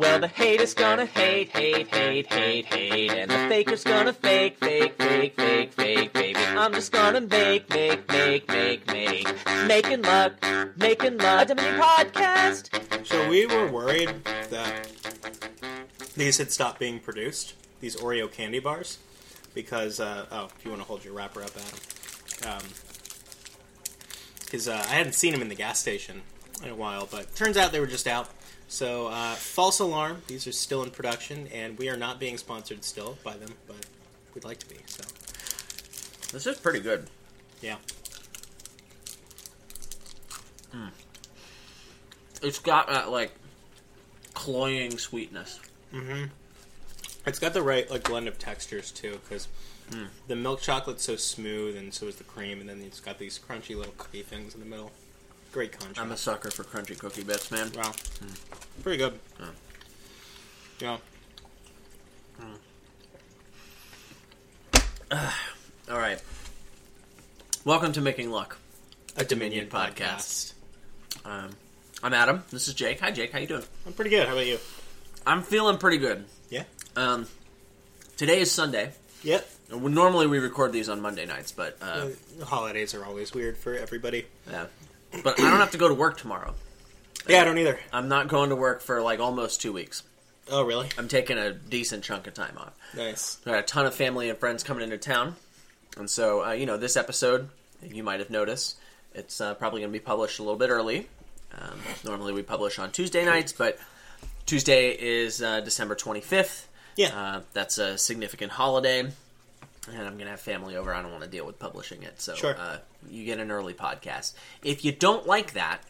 Well, the haters gonna hate, hate, hate, hate, hate, and the fakers gonna fake, fake, fake, fake, fake, baby. I'm just gonna make, make, make, make, make, making luck, making luck. A Dominion podcast. So we were worried that these had stopped being produced, these Oreo candy bars, because uh, oh, if you want to hold your wrapper up, Adam, because uh, I hadn't seen them in the gas station in a while, but turns out they were just out. So uh, false alarm, these are still in production, and we are not being sponsored still by them, but we'd like to be. So This is pretty good. yeah, It's got that like cloying sweetness. mm-hmm. It's got the right like blend of textures too, because the milk chocolate's so smooth, and so is the cream, and then it's got these crunchy little cookie things in the middle. Great contrast. I'm a sucker for crunchy cookie bits, man. Wow. Pretty good. Yeah. Yeah. All right. Welcome to Making Luck. A Dominion podcast. Um, I'm Adam. This is Jake. Hi, Jake. How you doing? I'm pretty good. How about you? I'm feeling pretty good. Yeah. Um, today is Sunday. Yep. Uh, Normally we record these on Monday nights, but uh, the holidays are always weird for everybody. yeah. But I don't have to go to work tomorrow. Yeah, I don't either. I'm not going to work for like almost two weeks. Oh, really? I'm taking a decent chunk of time off. Nice. I got a ton of family and friends coming into town, and so uh, you know this episode you might have noticed it's uh, probably going to be published a little bit early. Um, normally we publish on Tuesday nights, but Tuesday is uh, December 25th. Yeah. Uh, that's a significant holiday, and I'm going to have family over. I don't want to deal with publishing it, so Sure. uh, you get an early podcast. If you don't like that,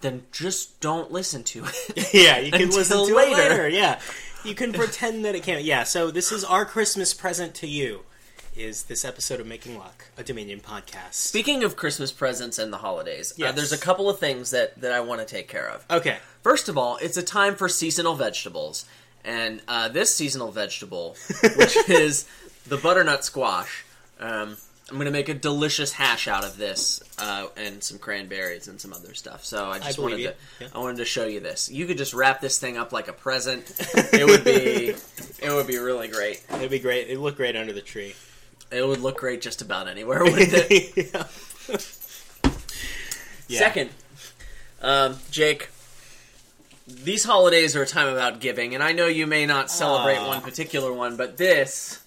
then just don't listen to it. yeah, you can listen to later. it later. Yeah. You can pretend that it can't. Yeah, so this is our Christmas present to you. Is this episode of Making Luck, a Dominion podcast? Speaking of Christmas presents and the holidays, uh, there's a couple of things that, that I want to take care of. Okay. First of all, it's a time for seasonal vegetables, and uh, this seasonal vegetable, which is the butternut squash, um, I'm going to make a delicious hash out of this, uh, and some cranberries and some other stuff. So I just believe wanted to, Yeah. I wanted to show you this. You could just wrap this thing up like a present. it would be, it would be really great. It'd be great. It'd look great under the tree. It would look great just about anywhere, wouldn't it? yeah. Yeah. Second, um, Jake, these holidays are a time about giving, and I know you may not celebrate Aw. one particular one, but this,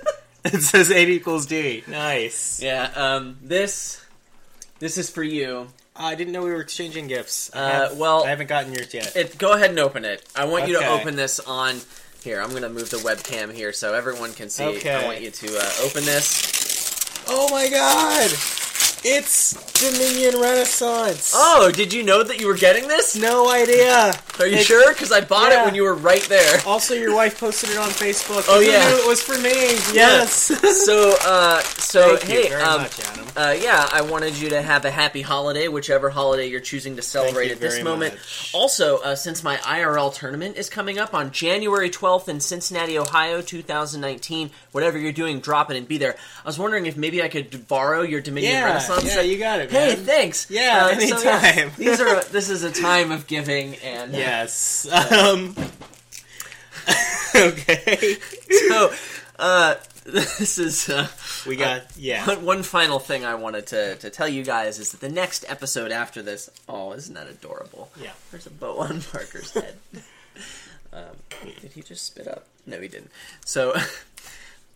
It says 8 equals D. Nice. yeah, um, this, this is for you. I didn't know we were exchanging gifts. I Uh, have- well- I haven't gotten yours yet. It, go ahead and open it. I want you to Okay. open this on. Here, I'm going to move the webcam here so everyone can see. Okay. I want you to uh, open this. oh my god! It's Dominion Renaissance! Oh, did you know that you were getting this? No idea! Are you It- sure? Because I bought it when you were right there. Also, your wife posted it on Facebook. Oh, Who yeah. knew it was for me. Yes. So, uh, so Thank you hey, very um, much, Adam. Uh, yeah, I wanted you to have a happy holiday, whichever holiday you're choosing to celebrate you at this very moment. much. Also, uh, since my IRL tournament is coming up on January 12th in Cincinnati, Ohio, 2019, whatever you're doing, drop it and be there. I was wondering if maybe I could borrow your Dominion Yeah, Renaissance. yeah, set. you got it, Hey, thanks. Yeah, Uh, so, yeah, anytime. these are this is a time of giving, and uh, Yes. Um. okay. so uh, this is. Uh, We got yeah. One, one final thing I wanted to, to tell you guys is that the next episode after this. Oh, isn't that adorable? Yeah. There's a bow on Parker's head. um, did he just spit up? No, he didn't. So,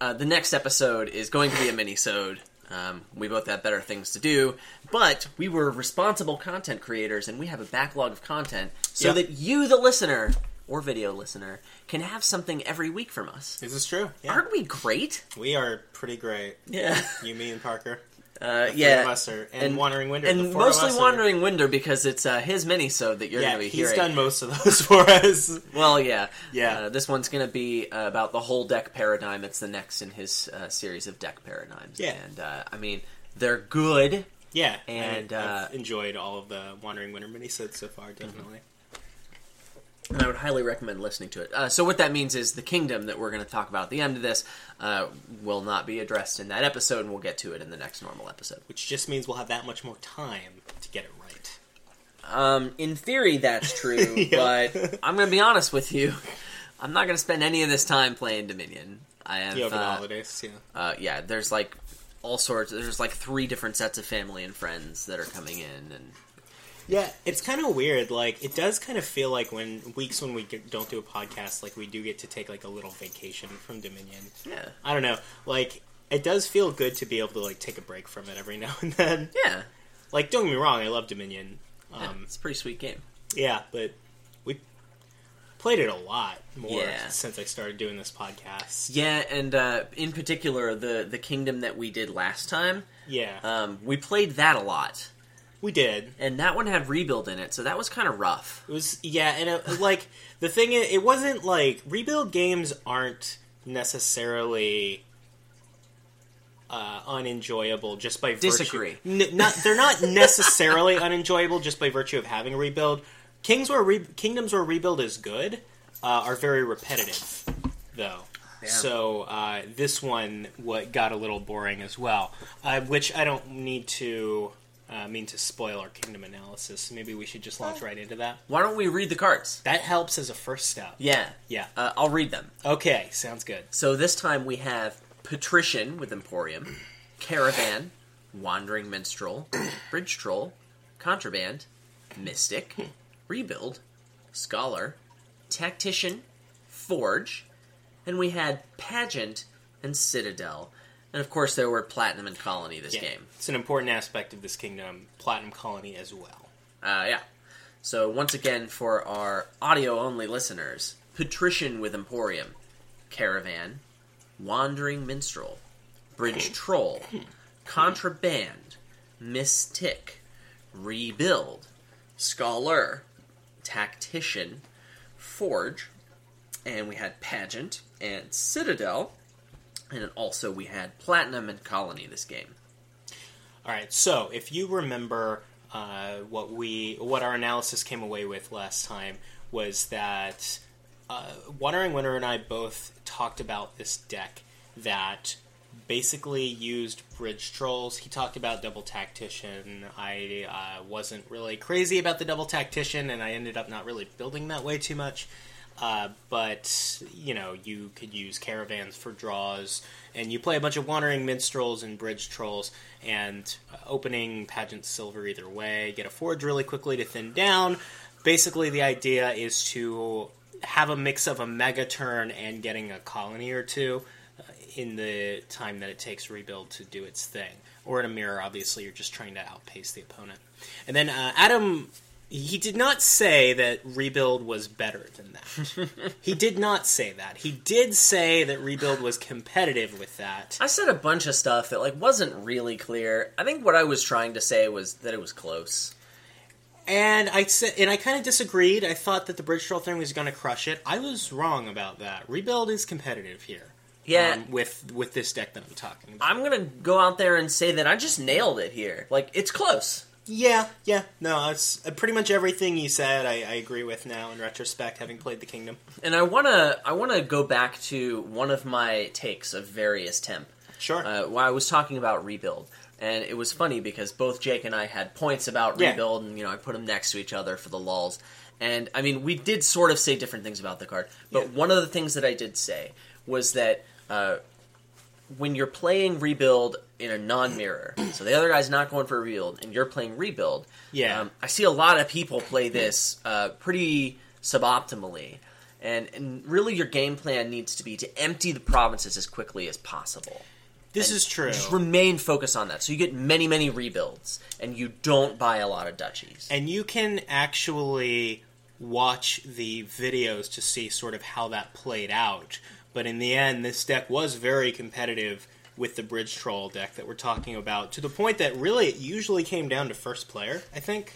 uh, the next episode is going to be a mini-sode. Um, we both have better things to do, but we were responsible content creators, and we have a backlog of content so Yeah. that you, the listener or video listener, can have something every week from us. Is this is true. Yeah. Aren't we great? We are pretty great. Yeah. You, me, and Parker. Uh, yeah. us are, and, Wandering Winder. and mostly Wandering Winder because it's uh, his mini-sode that you're Yeah, going to be he's hearing. done most of those for us. Well, yeah, Yeah. Uh, this one's going to be uh, about the whole deck paradigm. It's the next in his uh, series of deck paradigms. Yeah. and uh, I mean they're good. Yeah, And, I, uh, I've enjoyed all of the Wandering Winder minisode so far. Definitely. And I would highly recommend listening to it. Uh, so what that means is the kingdom that we're going to talk about at the end of this uh, will not be addressed in that episode, and we'll get to it in the next normal episode. Which just means we'll have that much more time to get it right. Um, in theory, that's true, but I'm going to be honest with you. I'm not going to spend any of this time playing Dominion. I have, Yeah, over the uh, holidays. Yeah. uh, yeah, there's like all sorts. There's like three different sets of family and friends that are coming in, and Yeah, it's kind of weird. Like, it does kind of feel like when weeks when we get, don't do a podcast, like we do get to take like a little vacation from Dominion. yeah, I don't know. Like, it does feel good to be able to like take a break from it every now and then. yeah, Like, don't get me wrong, I love Dominion. yeah, Um, it's a pretty sweet game. yeah, but we played it a lot more Yeah. since I started doing this podcast. Yeah, and uh, in particular, the the kingdom that we did last time, Yeah, um, we played that a lot, we did. and that one had rebuild in it, so that was kind of rough. It was yeah, and it, like the thing is, it wasn't like rebuild games aren't necessarily uh, unenjoyable just by virtue. Disagree. N- not they're not necessarily unenjoyable just by virtue of having a rebuild. Kings where re- kingdoms where rebuild is good uh, are very repetitive, though. Yeah. So uh, this one what got a little boring as well, uh, which I don't need to uh, mean to spoil our kingdom analysis. Maybe we should just launch right into that. Why don't we read the cards? That helps as a first step. Yeah, Yeah. uh, I'll read them. Okay, sounds good. So this time we have Patrician with Emporium, Caravan, Wandering Minstrel, Bridge Troll, Contraband, Mystic, Rebuild, Scholar, Tactician, Forge, and we had Pageant and Citadel. And of course, there were Platinum and Colony this Yeah. game. It's an important aspect of this kingdom, Platinum Colony as well. Uh, yeah. So once again, for our audio-only listeners, Patrician with Emporium, Caravan, Wandering Minstrel, Bridge hmm. Troll, hmm. Hmm. Contraband, Mystic, Rebuild, Scholar, Tactician, Forge, and we had Pageant and Citadel, and also we had Platinum and Colony this game. All right. So, if you remember uh, what we what our analysis came away with last time was that uh, Wandering Winder and I both talked about this deck that basically used bridge trolls. He talked about double tactician. I uh, wasn't really crazy about the double tactician, and I ended up not really building that way too much. Uh, but you know, you could use caravans for draws, and you play a bunch of wandering minstrels and bridge trolls, and uh, opening pageant silver either way. Get a forge really quickly to thin down. Basically, the idea is to have a mix of a mega turn and getting a colony or two uh, in the time that it takes rebuild to do its thing. Or in a mirror, obviously, you're just trying to outpace the opponent. And then uh, Adam he did not say that rebuild was better than that. he did not say that. He did say that rebuild was competitive with that. I said a bunch of stuff that like wasn't really clear. I think what I was trying to say was that it was close. And I said, and I kind of disagreed. I thought that the bridge troll thing was going to crush it. I was wrong about that. Rebuild is competitive here. Yeah. um, with with this deck that I'm talking about. I'm gonna go out there and say that I just nailed it here. Like it's close. Yeah, yeah, no, it's uh, pretty much everything you said. I, I agree with now in retrospect, having played the kingdom. And I wanna I wanna go back to one of my takes of various temp. Sure. Uh, while I was talking about rebuild, and it was funny because both Jake and I had points about Yeah. rebuild, and you know I put them next to each other for the lulls. And I mean, we did sort of say different things about the card, but Yeah. one of the things that I did say was that uh, when you're playing rebuild in a non-mirror, so the other guy's not going for rebuild, and you're playing rebuild. Yeah. um, I see a lot of people play this uh, pretty suboptimally. And, and really, your game plan needs to be to empty the provinces as quickly as possible. this is true. Just remain focused on that. So you get many, many rebuilds, and you don't buy a lot of duchies. and you can actually watch the videos to see sort of how that played out. But in the end, this deck was very competitive with the Bridge Troll deck that we're talking about, to the point that really it usually came down to first player, I think.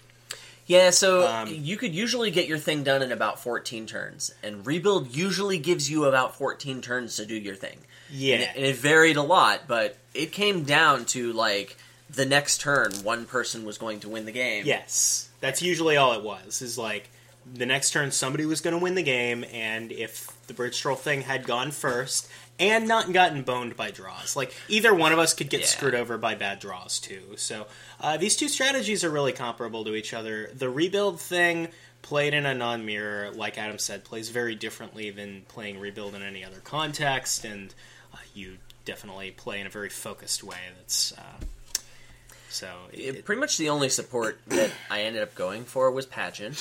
yeah, so Um, you could usually get your thing done in about 14 turns, and rebuild usually gives you about 14 turns to do your thing. Yeah. And it, and it varied a lot, but it came down to like the next turn, one person was going to win the game. Yes. That's usually all it was, is like the next turn somebody was going to win the game, and if the bridge troll thing had gone first and not gotten boned by draws, like either one of us could get Yeah. screwed over by bad draws too. So uh, these two strategies are really comparable to each other. The rebuild thing. Played in a non-mirror, like Adam said, plays very differently than playing rebuild in any other context, and uh, you definitely play in a very focused way. That's uh, so. It- it- pretty much the only support that I ended up going for was pageant.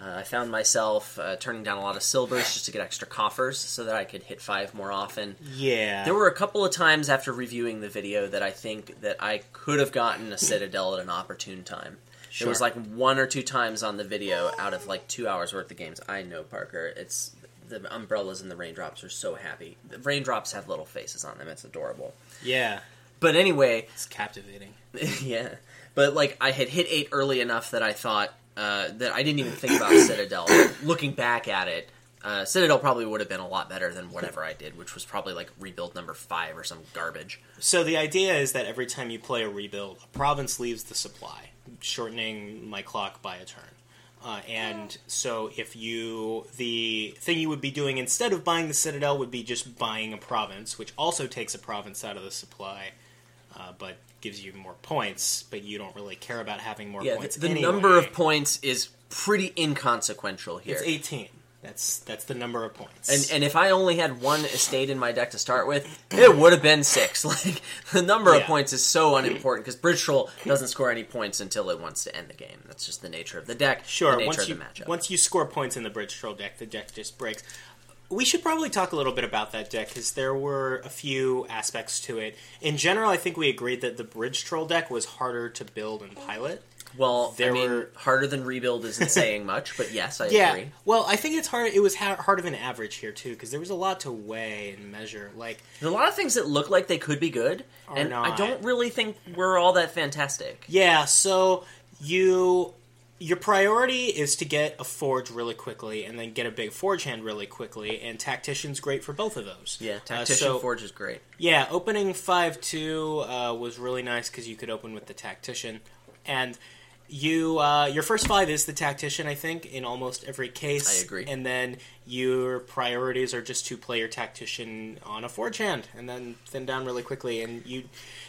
Uh, I found myself uh, turning down a lot of silvers just to get extra coffers so that I could hit five more often. yeah, There were a couple of times after reviewing the video that I think that I could have gotten a Citadel at an opportune time. There was like one or two times on the video out of like two hours worth of games. I know Parker. It's the umbrellas and the raindrops are so happy. The raindrops have little faces on them. It's adorable. yeah, But anyway, it's captivating. yeah. But like I had hit eight early enough that I thought uh, that I didn't even think about Citadel. Looking back at it, uh, Citadel probably would have been a lot better than whatever I did, which was probably like rebuild number five or some garbage. So the idea is that every time you play a rebuild, a province leaves the supply, shortening my clock by a turn. Uh, and so if you the thing you would be doing instead of buying the citadel would be just buying a province, which also takes a province out of the supply, uh, but gives you more points. But you don't really care about having more Yeah, points. the, the anyway. number of points is pretty inconsequential here. it's eighteen. That's that's the number of points. and and if I only had one estate in my deck to start with, it would have been six. Like the number of points is so unimportant because Bridge Troll doesn't score any points until it wants to end the game. That's just the nature of the deck. Sure. Once of you once you score points in the bridge troll deck, the deck just breaks. We should probably talk a little bit about that deck because there were a few aspects to it. In general, I think we agreed that the bridge troll deck was harder to build and pilot. Well, There I mean, were- harder than rebuild isn't saying much, but yes, I Yeah. agree. Well, I think it's hard. It was ha- harder than average here too because there was a lot to weigh and measure. Like There's a lot of things that look like they could be good, and I don't really think we're all that fantastic. Yeah, so you your priority is to get a forge really quickly and then get a big forge hand really quickly and tactician's great for both of those. Yeah, Uh, Tactician so- Forge is great. Yeah, opening 5 2 uh, was really nice because you could open with the tactician. And you uh, your first five is the tactician, I think, in almost every case. I agree. And then your priorities are just to play your tactician on a forge hand and then thin down really quickly. And you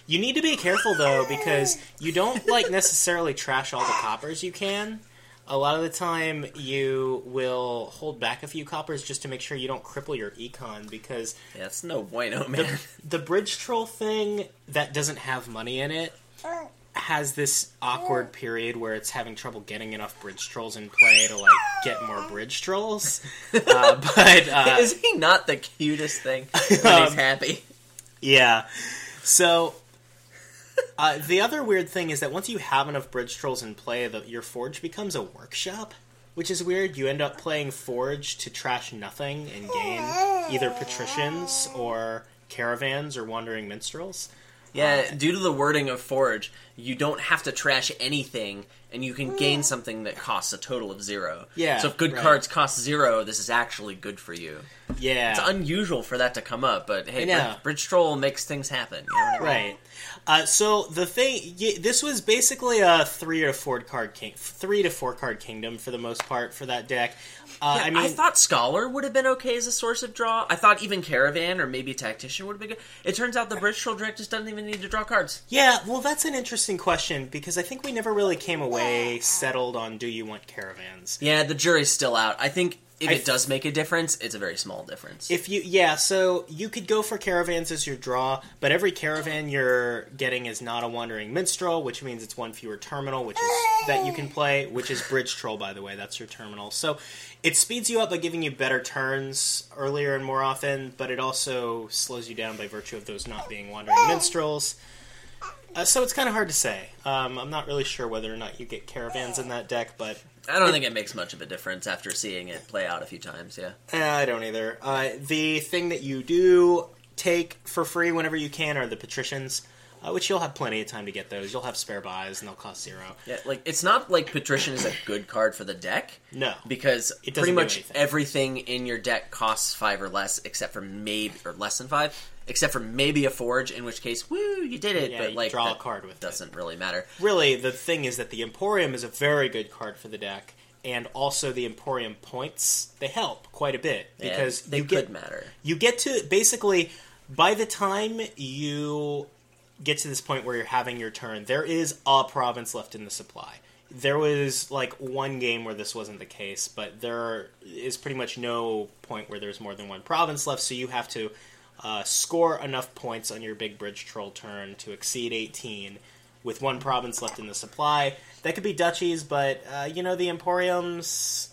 you need to be careful though because you don't like necessarily trash all the coppers you can. A lot of the time, you will hold back a few coppers just to make sure you don't cripple your econ because Yeah, that's no bueno, man. the bridge troll thing that doesn't have money in it has this awkward period where it's having trouble getting enough bridge trolls in play to like get more bridge trolls. Uh, but uh, is he not the cutest thing when he's Um, happy? yeah, so. Uh, the other weird thing is that once you have enough bridge trolls in play, the, your forge becomes a workshop, which is weird. You end up playing forge to trash nothing and gain either patricians or caravans or wandering minstrels. Yeah, due to the wording of Forge, you don't have to trash anything, and you can gain mm. something that costs a total of zero. Yeah, So if good right. cards cost zero, this is actually good for you. Yeah, It's unusual for that to come up, but hey, know. Bridge, Bridge Troll makes things happen. You know what I mean? Right. Uh, so the thing, this was basically a three to four card king, three to four card kingdom for the most part for that deck. Uh, Yeah, I mean, I thought Scholar would have been okay as a source of draw. I thought even Caravan or maybe Tactician would have been good. It turns out the Bridge Troll deck just doesn't even need to draw cards. yeah. Well, that's an interesting question because I think we never really came away settled on do you want caravans. Yeah, the jury's still out. I think if I it th- does make a difference, it's a very small difference. If you, yeah, so you could go for caravans as your draw, but every caravan you're getting is not a wandering minstrel, which means it's one fewer terminal, which is that you can play, which is bridge troll, by the way. That's your terminal. So it speeds you up by giving you better turns earlier and more often, but it also slows you down by virtue of those not being wandering minstrels. Uh, so it's kind of hard to say. Um, I'm not really sure whether or not you get caravans in that deck, but I don't think it makes much of a difference after seeing it play out a few times. Yeah. Eh, I don't either. Uh, the thing that you do take for free whenever you can are the patricians, uh, which you'll have plenty of time to get those. You'll have spare buys, and they'll cost zero. Yeah, like it's not like Patrician is a good card for the deck No, because It pretty much anything. everything in your deck costs five or less, except for maybe or less than five, except for maybe a forge, in which case, woo, you did it. Yeah, but you like draw a card with it. doesn't really matter. really, the thing is that the Emporium is a very good card for the deck, and also the Emporium points they help quite a bit Yeah, because they you could get matter. you get to basically by the time you get to this point where you're having your turn, there is a province left in the supply. There was like one game where this wasn't the case, but there is pretty much no point where there's more than one province left. So you have to uh, score enough points on your big bridge troll turn to exceed 18 with one province left in the supply. That could be duchies, but uh, you know the emporiums.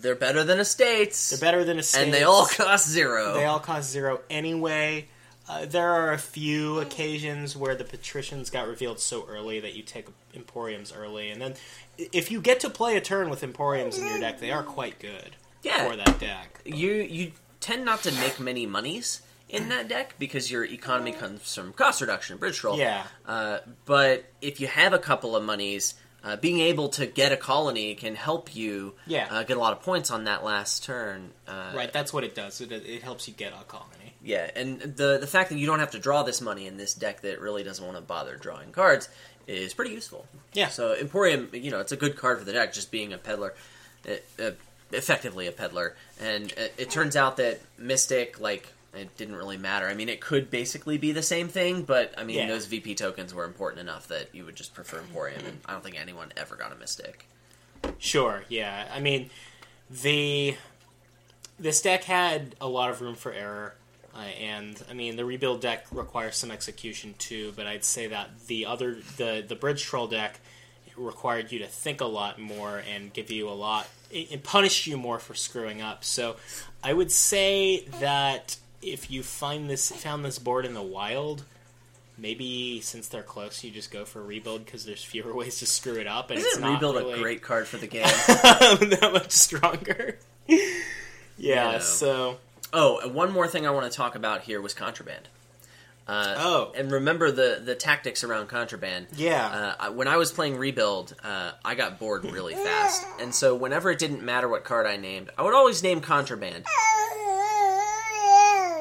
They're better than estates. They're better than a and they all cost zero. They all cost zero anyway. Uh, there are a few occasions where the patricians got revealed so early that you take emporiums early, and then if you get to play a turn with emporiums in your deck, they are quite good Yeah. for that deck. you you tend not to make many monies in that deck because your economy comes from cost reduction, bridge troll. Yeah. Uh, but if you have a couple of monies, uh, being able to get a colony can help you Yeah. uh, get a lot of points on that last turn. Uh, Right, that's what it does. It, it helps you get a colony. Yeah, and the the fact that you don't have to draw this money in this deck that really doesn't want to bother drawing cards is pretty useful. Yeah. So Emporium, you know, it's a good card for the deck, just being a peddler, uh, uh, effectively a peddler. And it, it turns out that Mystic, like, it didn't really matter. I mean, it could basically be the same thing, but I mean, Yeah. those VP tokens were important enough that you would just prefer Emporium, and I don't think anyone ever got a Mystic. Sure, yeah. I mean, the this deck had a lot of room for error, uh, and I mean the rebuild deck requires some execution too. But I'd say that the other the the bridge troll deck required you to think a lot more and give you a lot it punished you more for screwing up. So I would say that if you find this found this board in the wild. Maybe since they're close, you just go for rebuild because there's fewer ways to screw it up, and it's Isn't not Rebuild really- a great card for the game? that much stronger. yeah, Yeah. so Oh, one more thing I want to talk about here was contraband. Uh, Oh. and remember the the tactics around contraband. Yeah. Uh, I- when I was playing rebuild, uh, I got bored really fast, and so whenever it didn't matter what card I named, I would always name contraband.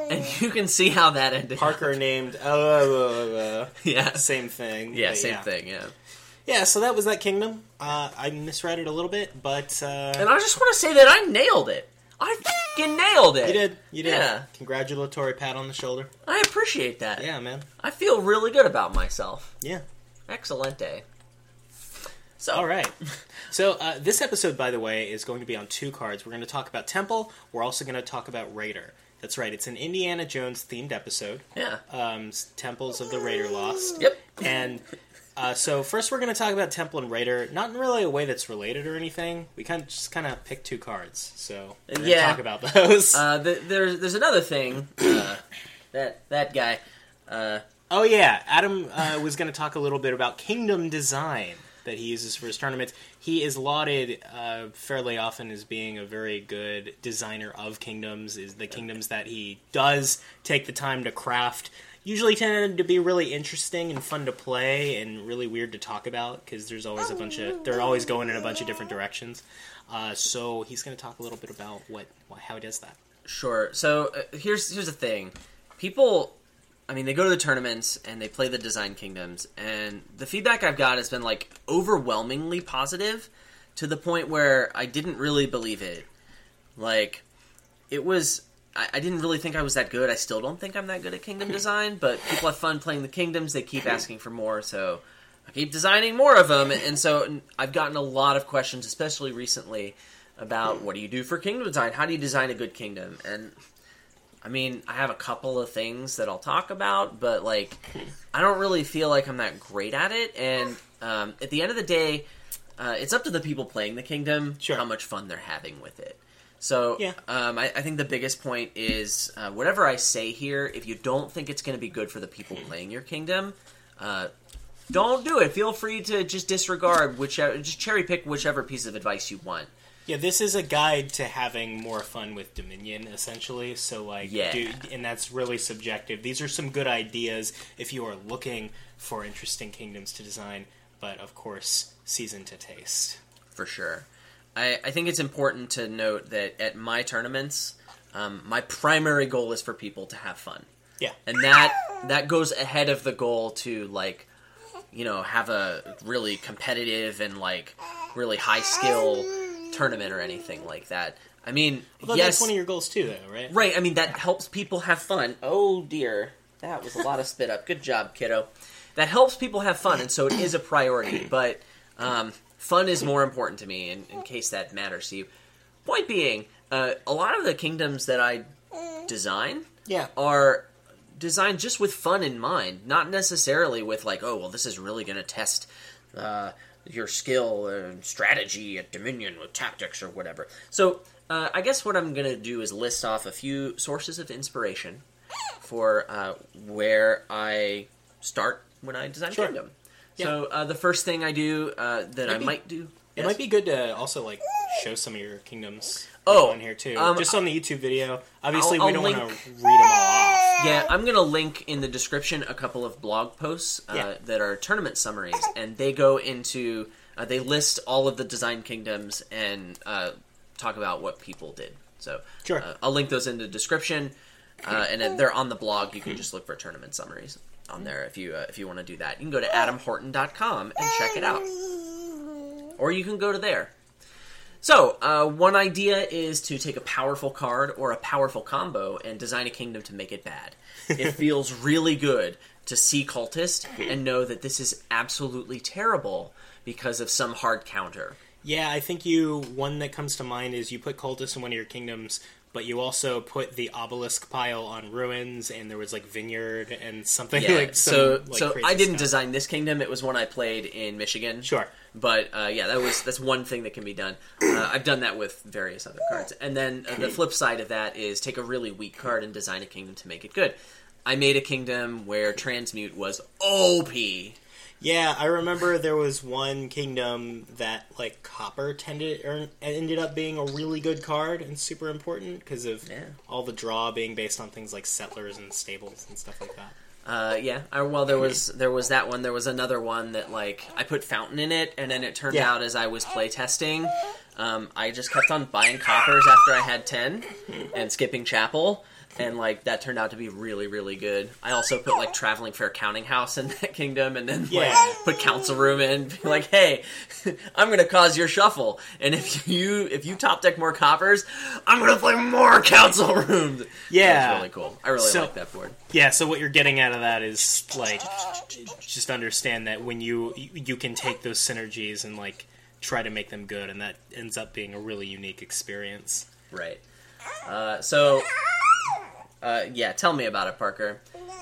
And you can see how that ended. Parker named uh, yeah, same thing. yeah, but same thing. Yeah. Yeah, so that was that kingdom. Uh, I misread it a little bit, but uh, And I just want to say that I nailed it. I fucking nailed it. you did. You did. Yeah. Congratulatory pat on the shoulder. I appreciate that. Yeah, man. I feel really good about myself. Yeah. Excelente. So, All right. So uh, this episode, by the way, is going to be on two cards. We're going to talk about Temple. We're also going to talk about Raider. That's right. It's an Indiana Jones themed episode. Yeah. Um, Temples of the Raider Lost. Yep. And uh, so first we're going to talk about Temple and Raider, not in really a way that's related or anything. We kind of just kind of pick two cards, so we're Yeah. talk about those. Uh, th there's there's another thing. Uh, that that guy. Uh, oh yeah, Adam uh, was going to talk a little bit about kingdom design that he uses for his tournaments. He is lauded uh, fairly often as being a very good designer of kingdoms. Is the kingdoms that he does take the time to craft. Usually tend to be really interesting and fun to play and really weird to talk about because there's always a bunch of they're always going in a bunch of different directions. Uh, so he's going to talk a little bit about what how he does that. sure. So uh, here's here's the thing. People, I mean, they go to the tournaments and they play the design kingdoms, and the feedback I've got has been like overwhelmingly positive, to the point where I didn't really believe it. Like, it was. I, I didn't really think I was that good. I still don't think I'm that good at kingdom design, but people have fun playing the kingdoms. They keep asking for more, so I keep designing more of them. And so I've gotten a lot of questions, especially recently, about what do you do for kingdom design? How do you design a good kingdom? And I mean, I have a couple of things that I'll talk about, but like, I don't really feel like I'm that great at it. And um, at the end of the day, uh, it's up to the people playing the kingdom Sure. how much fun they're having with it. So, Yeah. um, I, I think the biggest point is uh, whatever I say here, if you don't think it's going to be good for the people playing your kingdom, uh, don't do it. Feel free to just disregard whichever, just cherry pick whichever piece of advice you want. Yeah, this is a guide to having more fun with Dominion, essentially. So, like, Yeah. do, and that's really subjective. These are some good ideas if you are looking for interesting kingdoms to design, but of course, season to taste. for sure. I, I think it's important to note that at my tournaments, um, my primary goal is for people to have fun, Yeah, and that that goes ahead of the goal to like, you know, have a really competitive and like really high skill tournament or anything like that. I mean, Although yes, that's one of your goals too, though, right? right. I mean, that helps people have fun. Oh dear, that was a lot of spit up. Good job, kiddo. That helps people have fun, and so it is a priority. But um, fun is more important to me, in, in case that matters to you. Point being, uh, a lot of the kingdoms that I design Yeah. are designed just with fun in mind, not necessarily with like, oh, well, this is really going to test uh, your skill and strategy at Dominion with tactics or whatever. So, uh, I guess what I'm going to do is list off a few sources of inspiration for uh, where I start when I design Sure. a kingdom. So, uh, the first thing I do uh, that I Maybe- might do. It Yes? might be good to also like show some of your kingdoms Oh, on here too, um, just on the YouTube video. Obviously, I'll- we don't want to read them all. Yeah, I'm gonna link in the description a couple of blog posts uh, Yeah. that are tournament summaries, and they go into uh, they list all of the design kingdoms and uh, talk about what people did. So Sure. uh, I'll link those in the description, uh, and they're on the blog. You can just look for tournament summaries on there if you uh, if you want to do that. You can go to adamhorton.com and check it out, or you can go to there. So, uh, one idea is to take a powerful card or a powerful combo and design a kingdom to make it bad. It feels really good to see Cultist and know that this is absolutely terrible because of some hard counter. Yeah, I think you one that comes to mind is you put cultist in one of your kingdoms, but you also put the obelisk pile on ruins, and there was like vineyard and something Yeah, like some, so like, so crazy I didn't stuff. design this kingdom. It was one I played in Michigan. Sure. But uh, yeah, that was that's one thing that can be done. Uh, I've done that with various other cards, and then uh, the flip side of that is take a really weak card and design a kingdom to make it good. I made a kingdom where transmute was OP. Yeah, I remember there was one kingdom that like copper tended or ended up being a really good card and super important because of Yeah. all the draw being based on things like settlers and stables and stuff like that. Uh, yeah. I, well, there was there was that one. There was another one that like I put fountain in it, and then it turned Yeah. out as I was playtesting, um, I just kept on buying coppers after I had ten, and skipping chapel, and like that turned out to be really really good. I also put like traveling fair counting house in that kingdom, and then like Yeah. put council room in. Be like, hey, I'm gonna cause your shuffle, and if you if you top deck more coppers, I'm gonna play more council rooms. Yeah. That's really cool. I really So- like that board. Yeah, so what you're getting out of that is like just understand that when you you can take those synergies and like try to make them good, and that ends up being a really unique experience. Right. Uh, so, uh, yeah, tell me about it, Parker.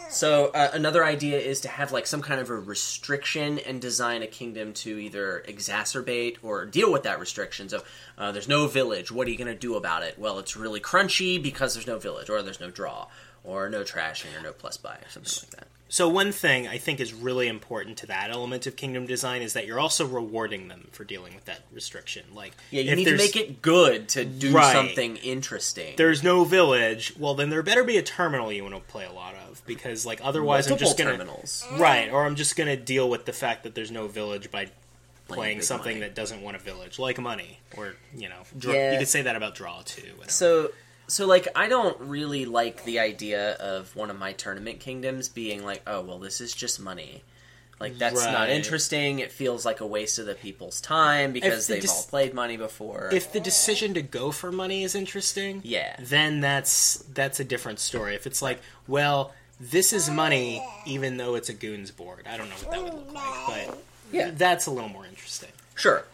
So, uh, another idea is to have like some kind of a restriction and design a kingdom to either exacerbate or deal with that restriction. So, uh, there's no village. What are you going to do about it? Well, it's really crunchy because there's no village, or there's no draw, or no trashing, or no plus buy, or something like that. So one thing I think is really important to that element of kingdom design is that you're also rewarding them for dealing with that restriction. Like, Yeah, you need to make it good to do Right. something interesting. There's no village. Well, then there better be a terminal you want to play a lot of because, like, otherwise I'm just gonna terminals. right, or I'm just gonna deal with the fact that there's no village by playing something money. that doesn't want a village, like money, or you know, draw, Yeah. you could say that about draw too. whatever. So, so like, I don't really like the idea of one of my tournament kingdoms being like, oh, well, this is just money. Like that's not interesting. It feels like a waste of the people's time because the they've dis- all played money before. if the decision to go for money is interesting, Yeah. then that's that's a different story. If it's like, well, this is money, even though it's a goons board, I don't know what that would look like, but Yeah. that's a little more interesting. Sure.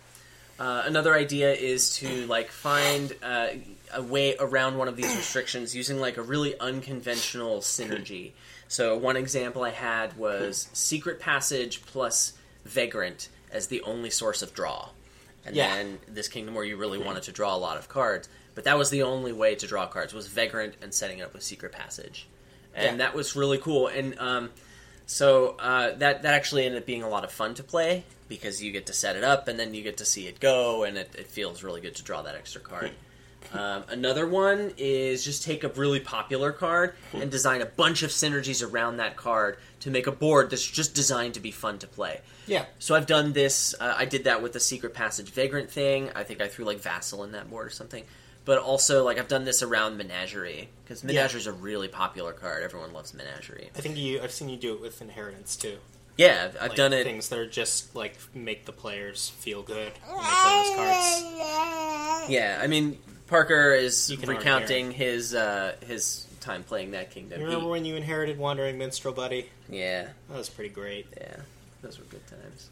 Uh, another idea is to like find uh, a way around one of these restrictions using like a really unconventional synergy. So one example I had was secret passage plus vagrant as the only source of draw, and Yeah. then this kingdom where you really wanted to draw a lot of cards, but that was the only way to draw cards was vagrant and setting it up with secret passage, and Yeah. that was really cool. And um, so uh, that that actually ended up being a lot of fun to play because you get to set it up and then you get to see it go, and it, it feels really good to draw that extra card. Um, another one is just take a really popular card and design a bunch of synergies around that card to make a board that's just designed to be fun to play. Yeah. So I've done this. Uh, I did that with the Secret Passage Vagrant thing. I think I threw like Vassal in that board or something. But also, like I've done this around Menagerie because Menagerie is a really popular card. Everyone loves Menagerie. I think you I've seen you do it with inheritance too. Yeah, I've, I've Like, done it. Things that are just like make the players feel good when they play those cards. Yeah, I mean Parker is You can recounting his uh, his time playing that kingdom. You He- remember when you inherited Wandering Minstrel, buddy? yeah, That was pretty great. yeah, those were good times.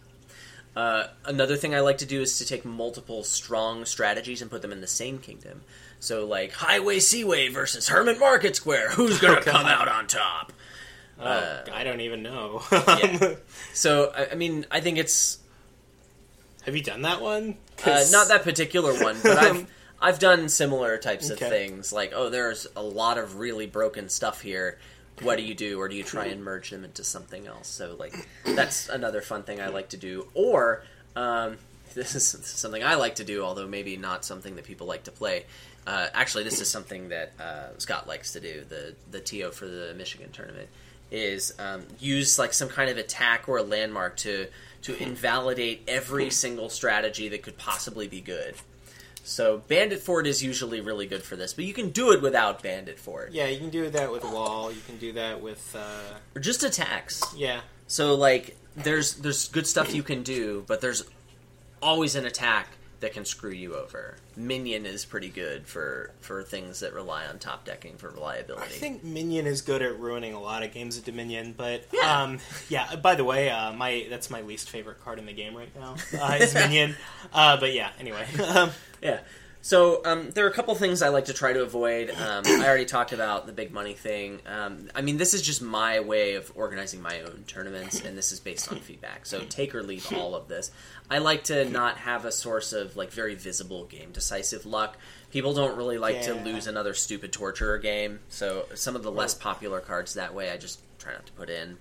Uh, another thing I like to do is to take multiple strong strategies and put them in the same kingdom. So, like Highway Seaway versus Hermit Market Square, who's gonna Oh, come out on top? Oh, Uh, I don't even know. yeah. So, I, I mean, I think it's Have you done that one? Uh, 'Cause- not that particular one, but I've I've done similar types of things. Like, oh, there's a lot of really broken stuff here. What do you do, or do you try and merge them into something else? So, like, that's another fun thing I like to do. Or um, this is something I like to do, although maybe not something that people like to play. Uh, actually, this is something that uh, Scott likes to do. The the TO for the Michigan tournament is um, use like some kind of attack or a landmark to to invalidate every single strategy that could possibly be good. So Bandit Fort is usually really good for this, but you can do it without Bandit Fort Yeah, you can do that with Wall. You can do that with. Uh, or just attacks. yeah. So like there's there's good stuff you can do, but there's always an attack that can screw you over. Minion is pretty good for for things that rely on top decking for reliability. I think Minion is good at ruining a lot of games of Dominion, but Yeah. um, yeah. By the way, uh, my that's my least favorite card in the game right now uh, is Minion. Uh, but yeah, anyway, um, Yeah. So um, there are a couple things I like to try to avoid. Um, I already talked about the big money thing. Um, I mean, this is just my way of organizing my own tournaments, and this is based on feedback. So take or leave all of this. I like to not have a source of like very visible game decisive luck. People don't really like to lose another stupid torturer game. So some of the less popular cards that way, I just try not to put in.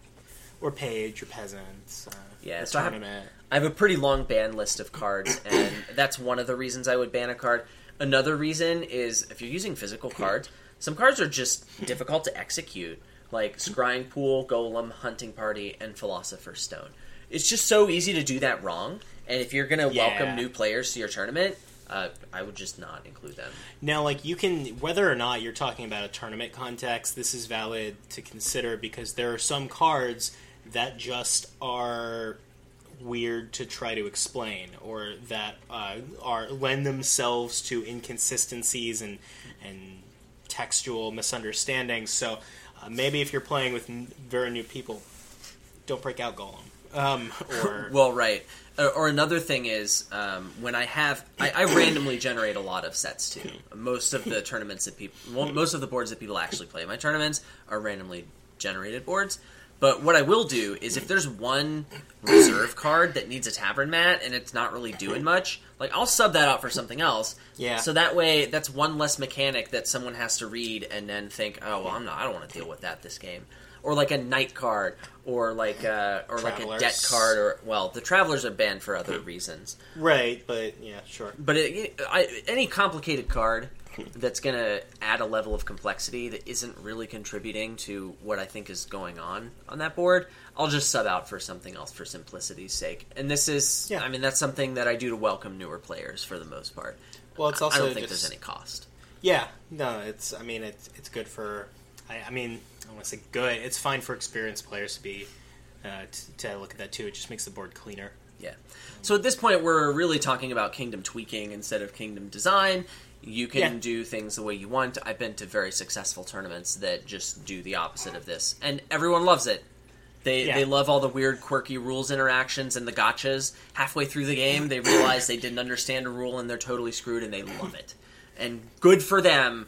Or Page or Peasants. Uh, Yeah, so I have- tournament. I have a pretty long ban list of cards, and that's one of the reasons I would ban a card. Another reason is if you're using physical cards, some cards are just difficult to execute, like Scrying Pool, Golem, Hunting Party, and Philosopher's Stone. It's just so easy to do that wrong, and if you're going to Yeah. welcome new players to your tournament, uh, I would just not include them. Now, like you can, whether or not you're talking about a tournament context, this is valid to consider because there are some cards that just are weird to try to explain, or that uh, are lend themselves to inconsistencies and and textual misunderstandings. So uh, maybe if you're playing with n- very new people, don't break out Golem. Um, or Well, right. Or, or another thing is um, when I have, I, I randomly generate a lot of sets too. Most of the tournaments that people, well, most of the boards that people actually play in my tournaments are randomly generated boards. But what I will do is if there's one reserve card that needs a tavern mat and it's not really doing much, like I'll sub that out for something else. Yeah. So that way, that's one less mechanic that someone has to read and then think, oh well, I'm not, I don't want to deal with that this game. Or like a night card, or like a, or like a debt card, or well, the travelers are banned for other reasons. right, but yeah, sure. But it, I, any complicated card that's going to add a level of complexity that isn't really contributing to what I think is going on on that board, I'll just sub out for something else for simplicity's sake. And this is, Yeah. I mean, that's something that I do to welcome newer players for the most part. Well, it's also I don't think just, there's any cost. Yeah, no, it's. I mean, it's it's good for. I, I mean, I want to say good. It's fine for experienced players to be uh, to, to look at that too. It just makes the board cleaner. Yeah. So at this point, we're really talking about kingdom tweaking instead of kingdom design. You can Yeah. do things the way you want. I've been to very successful tournaments that just do the opposite of this, and everyone loves it. They Yeah. they love all the weird, quirky rules interactions and the gotchas. Halfway through the game, they realize they didn't understand a rule and they're totally screwed, and they love it. And good for them.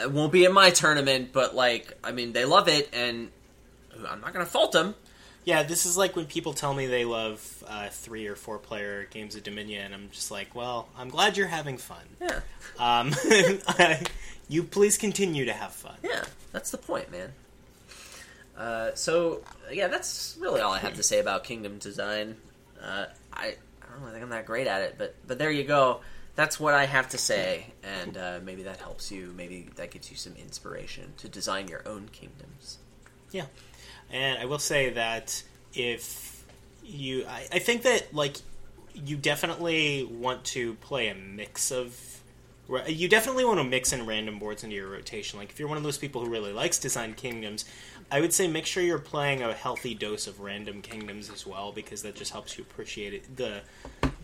It won't be in my tournament, but like, I mean, they love it, and I'm not going to fault them. Yeah, this is like when people tell me they love uh, three or four player games of Dominion, and I'm just like, well, I'm glad you're having fun. Yeah. Um, you please continue to have fun. Yeah, that's the point, man. Uh, so yeah, that's really all I have to say about Kingdom Design. Uh, I I don't really think I'm that great at it, but but there you go. That's what I have to say, and uh, maybe that helps you. Maybe that gives you some inspiration to design your own kingdoms. Yeah, and I will say that if you, I, I think that like you definitely want to play a mix of. You definitely want to mix in random boards into your rotation. Like if you're one of those people who really likes design kingdoms, I would say make sure you're playing a healthy dose of random kingdoms as well, because that just helps you appreciate it, the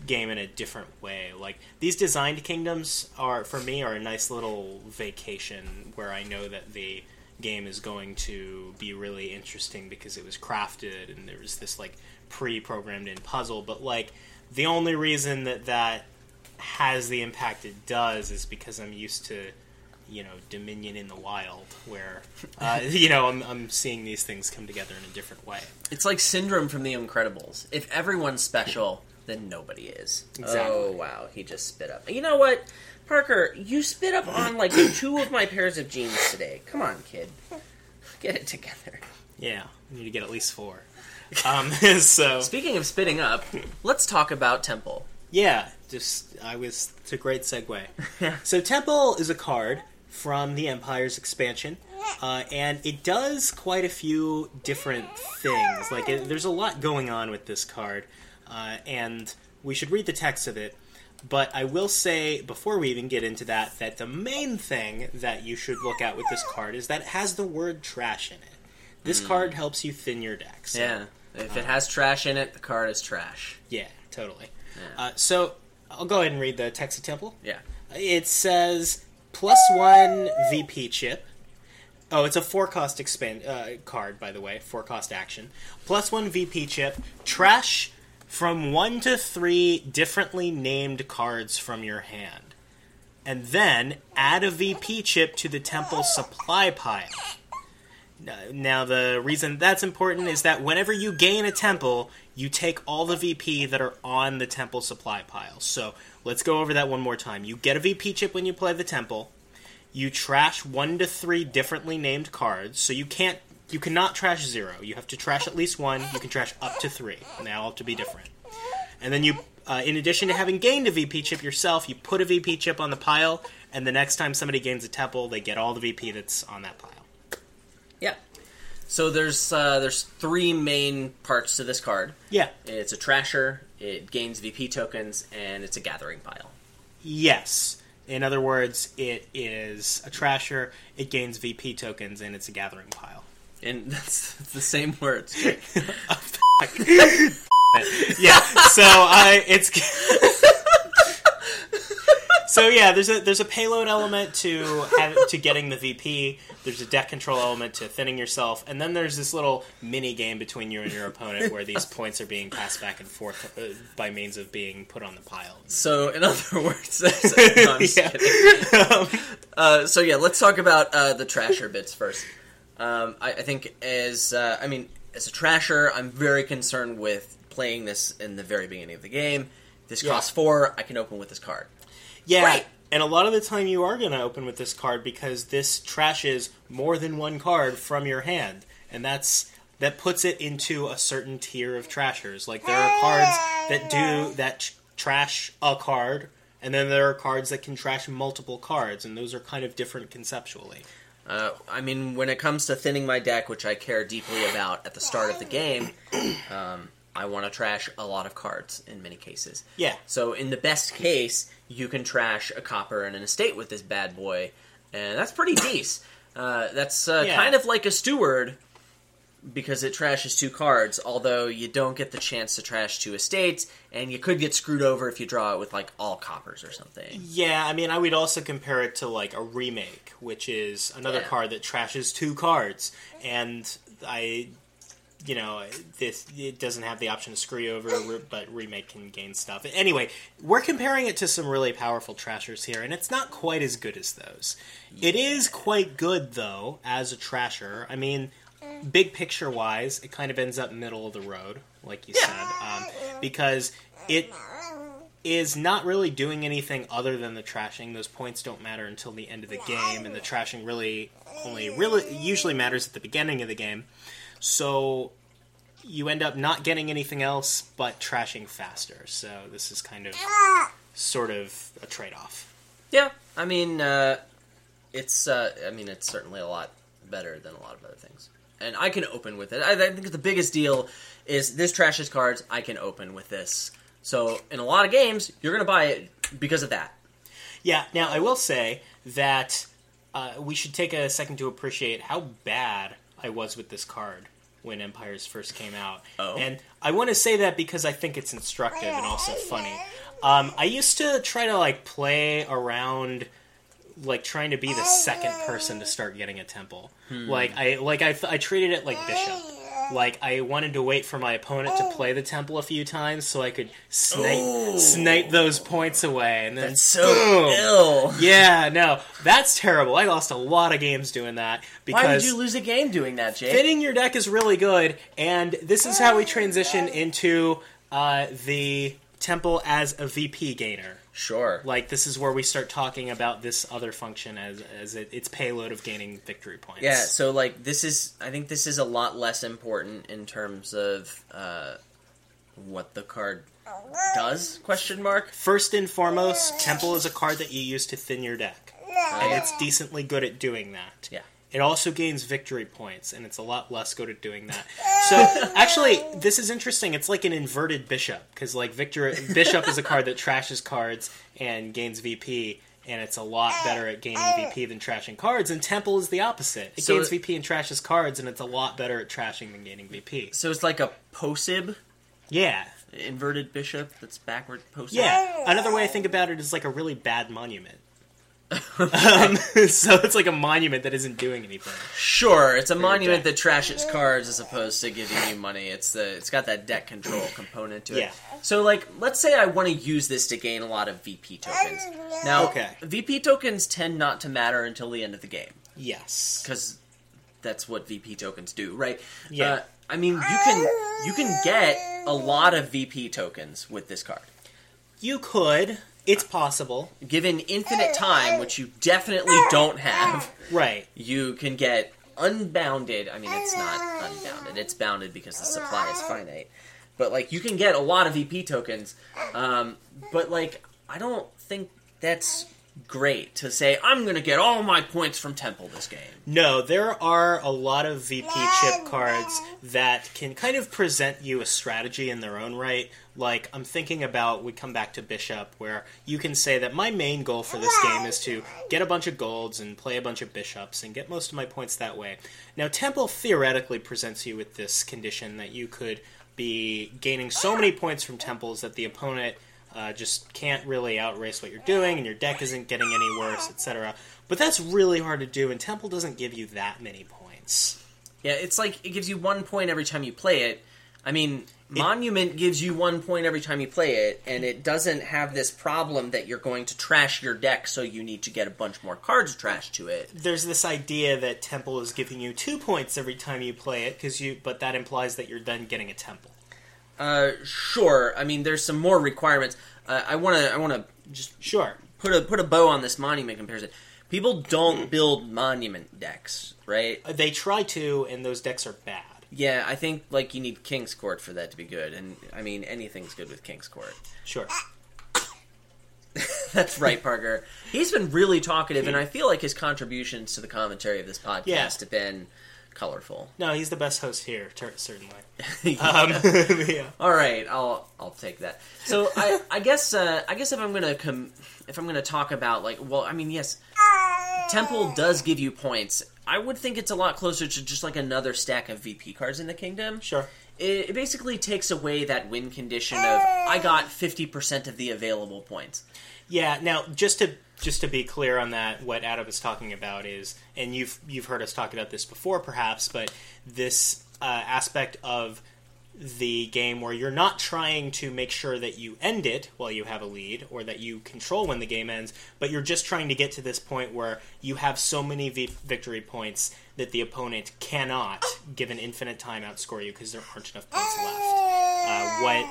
game in a different way. Like these designed kingdoms are for me are a nice little vacation where I know that the game is going to be really interesting because it was crafted and there was this like pre-programmed in puzzle. But like the only reason that that has the impact it does is because I'm used to you know Dominion in the Wild, where uh, you know I'm, I'm seeing these things come together in a different way. It's like Syndrome from The Incredibles. If everyone's special, then nobody is. Exactly. Oh wow, he just spit up. You know what, Parker? You spit up on like two of my pairs of jeans today. Come on, kid, get it together. Yeah, we need to get at least four. Um, so Speaking of spitting up, let's talk about Temple. yeah, just I was it's a great segue. so Temple is a card from the Empires expansion, uh, and it does quite a few different things. Like it, there's a lot going on with this card, uh, and we should read the text of it. But I will say before we even get into that, that the main thing that you should look at with this card is that it has the word trash in it. This card helps you thin your deck. So Yeah, if it has trash in it, the card is trash. yeah, totally. Yeah. Uh, so I'll go ahead and read the text of Temple. Yeah. It says plus one VP chip. Oh, it's a four cost expand uh, card, by the way. Four cost action. Plus one VP chip. Trash from one to three differently named cards from your hand. And then add a VP chip to the temple supply pile. Now, the reason that's important is that whenever you gain a temple, you take all the VP that are on the temple supply pile. So let's go over that one more time. You get a VP chip when you play the temple. You trash one to three differently named cards. So you can't, you cannot trash zero. You have to trash at least one. You can trash up to three. And they all have to be different. And then you, uh, in addition to having gained a VP chip yourself, you put a VP chip on the pile. And the next time somebody gains a temple, they get all the VP that's on that pile. Yeah. So there's uh, there's three main parts to this card. Yeah. It's a trasher, it gains VP tokens, and it's a gathering pile. Yes. In other words, it is a trasher, it gains VP tokens, and it's a gathering pile. And that's the same words. Yeah, so I it's So yeah, there's a there's a payload element to have, to getting the VP. There's a deck control element to thinning yourself, and then there's this little mini game between you and your opponent where these points are being passed back and forth uh, by means of being put on the pile. So, in other words, no, Yeah. kidding. Uh, so yeah, let's talk about uh, the trasher bits first. Um, I, I think as uh, I mean, as a trasher, I'm very concerned with playing this in the very beginning of the game. This Yeah. costs four. I can open with this card. Yeah, Right. and a lot of the time you are going to open with this card because this trashes more than one card from your hand, and that's that puts it into a certain tier of trashers. Like there are cards that do that tr- trash a card, and then there are cards that can trash multiple cards, and those are kind of different conceptually. Uh, I mean, when it comes to thinning my deck, which I care deeply about at the start of the game, um, I want to trash a lot of cards in many cases. Yeah, So, in the best case, you can trash a copper and an estate with this bad boy, and that's pretty decent. Uh, that's uh, Yeah. kind of like a steward because it trashes two cards, although you don't get the chance to trash two estates, and you could get screwed over if you draw it with like all coppers or something. yeah. I mean, I would also compare it to like a remake, which is another Yeah. card that trashes two cards, and I you know, this it doesn't have the option to screw you over, but remake can gain stuff. Anyway, we're comparing it to some really powerful trashers here, and it's not quite as good as those. It is quite good though as a trasher. I mean, big picture wise, it kind of ends up middle of the road, like you said, um, because it is not really doing anything other than the trashing. Those points don't matter until the end of the game, and the trashing really only really usually matters at the beginning of the game. So you end up not getting anything else but trashing faster. So this is kind of sort of a trade off. Yeah, I mean, uh, it's uh, I mean, it's certainly a lot better than a lot of other things, and I can open with it. I, I think the biggest deal is this trashes cards. I can open with this. So in a lot of games, you're gonna buy it because of that. Yeah, now I will say that uh, we should take a second to appreciate how bad I was with this card when Empires first came out. Oh. And I want to say that because I think it's instructive and also funny. Um, I used to try to like play around, like trying to be the second person to start getting a temple. Like I like I, I treated it like bishop. Like I wanted to wait for my opponent to play the temple a few times so I could snipe Ooh. snipe those points away, and then That's so boom. ill. Yeah, no, that's terrible. I lost a lot of games doing that because Why would you lose a game doing that, Jake? fitting your deck is really good, and this is how we transition into uh, the temple as a VP gainer. Sure. Like this is where we start talking about this other function as as it, its payload of gaining victory points. Yeah, so like this is I think this is a lot less important in terms of uh, what the card does question mark. First and foremost, temple is a card that you use to thin your deck, and it's decently good at doing that. Yeah. It also gains victory points, and it's a lot less good at doing that. So, actually, this is interesting. It's like an inverted bishop because, like, victor bishop is a card that trashes cards and gains VP, and it's a lot better at gaining VP than trashing cards. And temple is the opposite. It So gains it- VP and trashes cards, and it's a lot better at trashing than gaining VP. So it's like a posib Yeah, inverted bishop that's backward posib. yeah. Another way I think about it is like a really bad monument. Um, so it's like a monument that isn't doing anything. Sure, it's a monument that trashes cards as opposed to giving you money. It's the it's got that deck control component to it. Yeah. So like let's say I want to use this to gain a lot of VP tokens. Now Okay. VP tokens tend not to matter until the end of the game Yes. because that's what VP tokens do, right? Yeah. Uh, I mean, you can you can get a lot of VP tokens with this card. You could. It's possible. Given infinite time, which you definitely don't have, Right. you can get unbounded. I mean, it's not unbounded; it's bounded because the supply is finite. But like, you can get a lot of VP tokens. Um, but like, I don't think that's great to say I'm going to get all my points from Temple this game. No, there are a lot of VP chip cards that can kind of present you a strategy in their own right. Like, I'm thinking about, we come back to Bishop, where you can say that my main goal for this game is to get a bunch of golds and play a bunch of bishops and get most of my points that way. Now, Temple theoretically presents you with this condition that you could be gaining so many points from temples that the opponent uh, just can't really outrace what you're doing, and your deck isn't getting any worse, etc. But that's really hard to do, and Temple doesn't give you that many points. Yeah, it's like it gives you one point every time you play it. I mean, Monument gives you one point every time you play it, and it doesn't have this problem that you're going to trash your deck, so you need to get a bunch more cards trashed to it. There's this idea that Temple is giving you two points every time you play it, because you, but that implies that you're then getting a Temple. Uh, sure. I mean, there's some more requirements. Uh, I want to. I want to just Sure. put a put a bow on this monument comparison. People don't build monument decks, right? Uh, They try to, and those decks are bad. Yeah, I think like you need King's Court for that to be good, and I mean anything's good with King's Court. Sure. That's right, Parker. He's been really talkative, and I feel like his contributions to the commentary of this podcast Yeah. have been colorful. No, he's the best host here, ter- certainly. Um, yeah. All right, I'll I'll take that. So I I guess uh, I guess if I'm gonna com- if I'm gonna talk about like well I mean yes, Temple does give you points. I would think it's a lot closer to just like another stack of VP cards in the kingdom. Sure. It, it basically takes away that win condition of I got fifty percent of the available points. Yeah. Now, just to just to be clear on that, what Adam is talking about is, and you've you've heard us talk about this before, perhaps, but this uh, aspect of the game where you're not trying to make sure that you end it while you have a lead or that you control when the game ends, but you're just trying to get to this point where you have so many victory points that the opponent cannot, given infinite time, outscore you because there aren't enough points left. Uh, what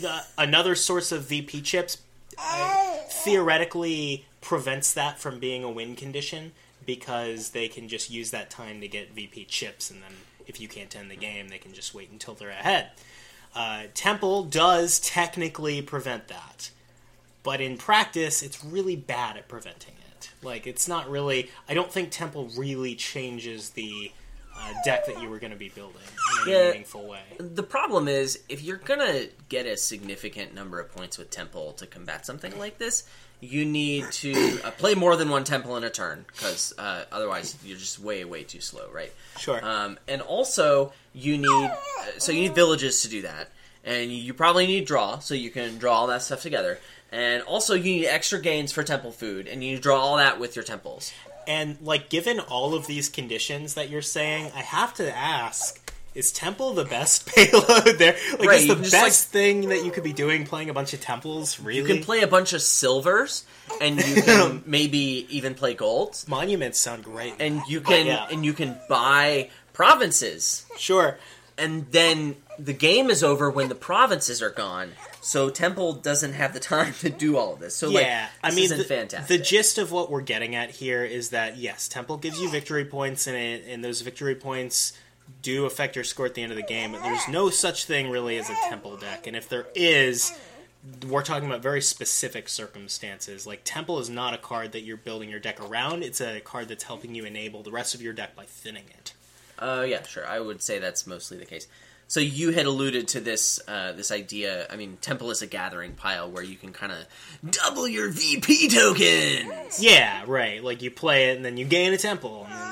the, another source of VP chips uh, theoretically prevents that from being a win condition because they can just use that time to get VP chips, and then if you can't end the game, they can just wait until they're ahead. Uh, Temple does technically prevent that, but in practice, it's really bad at preventing it. Like, it's not really. I don't think Temple really changes the uh, deck that you were going to be building in a Yeah. meaningful way. The problem is if you're gonna get a significant number of points with Temple to combat something like this, you need to uh, play more than one Temple in a turn because uh, otherwise you're just way way too slow, right? Sure. Um, and also, you need uh, so you need villages to do that, and you probably need draw, so you can draw all that stuff together. And also, you need extra gains for temple food, and you draw all that with your temples. And like, given all of these conditions that you're saying, I have to ask: Is temple the best payload there? Like, Right, you the best just, thing that you could be doing playing a bunch of temples? Really? You can play a bunch of silvers, and you can maybe even play golds, monuments sound great, and you can Yeah. and you can buy provinces, sure. and then the game is over when the provinces are gone. So Temple doesn't have the time to do all of this. So like, yeah, I mean, isn't the, fantastic. the gist of what we're getting at here is that yes, Temple gives you victory points, and it, and those victory points do affect your score at the end of the game. But there's no such thing really as a Temple deck, and if there is, we're talking about very specific circumstances. Like Temple is not a card that you're building your deck around; it's a card that's helping you enable the rest of your deck by thinning it. Uh, yeah, sure. I would say that's mostly the case. So you had alluded to this uh, this idea. I mean, Temple is a gathering pile where you can kind of double your VP tokens. Yeah, right. Like you play it, and then you gain a Temple, and then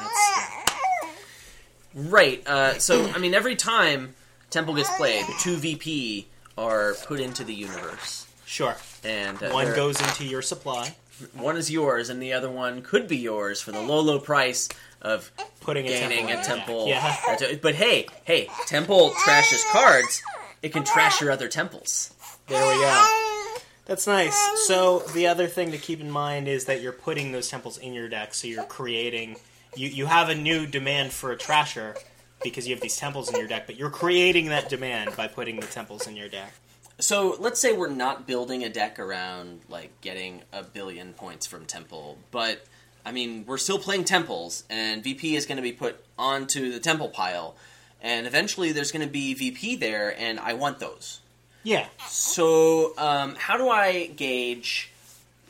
Right. Uh, so I mean, every time Temple gets played, two VP are put into the universe, sure. and uh, One they're- goes into your supply, one is yours, and the other one could be yours for the low, low price of putting a gaining Temple in a your temple. Yeah. Uh, But hey, hey, Temple trashes cards. It can trash your other temples. There we go. That's nice. So the other thing to keep in mind is that you're putting those temples in your deck, so you're creating. You you have a new demand for a trasher because you have these temples in your deck, but you're creating that demand by putting the temples in your deck. So let's say we're not building a deck around like getting a billion points from Temple, but I mean we're still playing temples, and VP is going to be put onto the temple pile, and eventually there's going to be VP there, and I want those. Yeah. So um, how do I gauge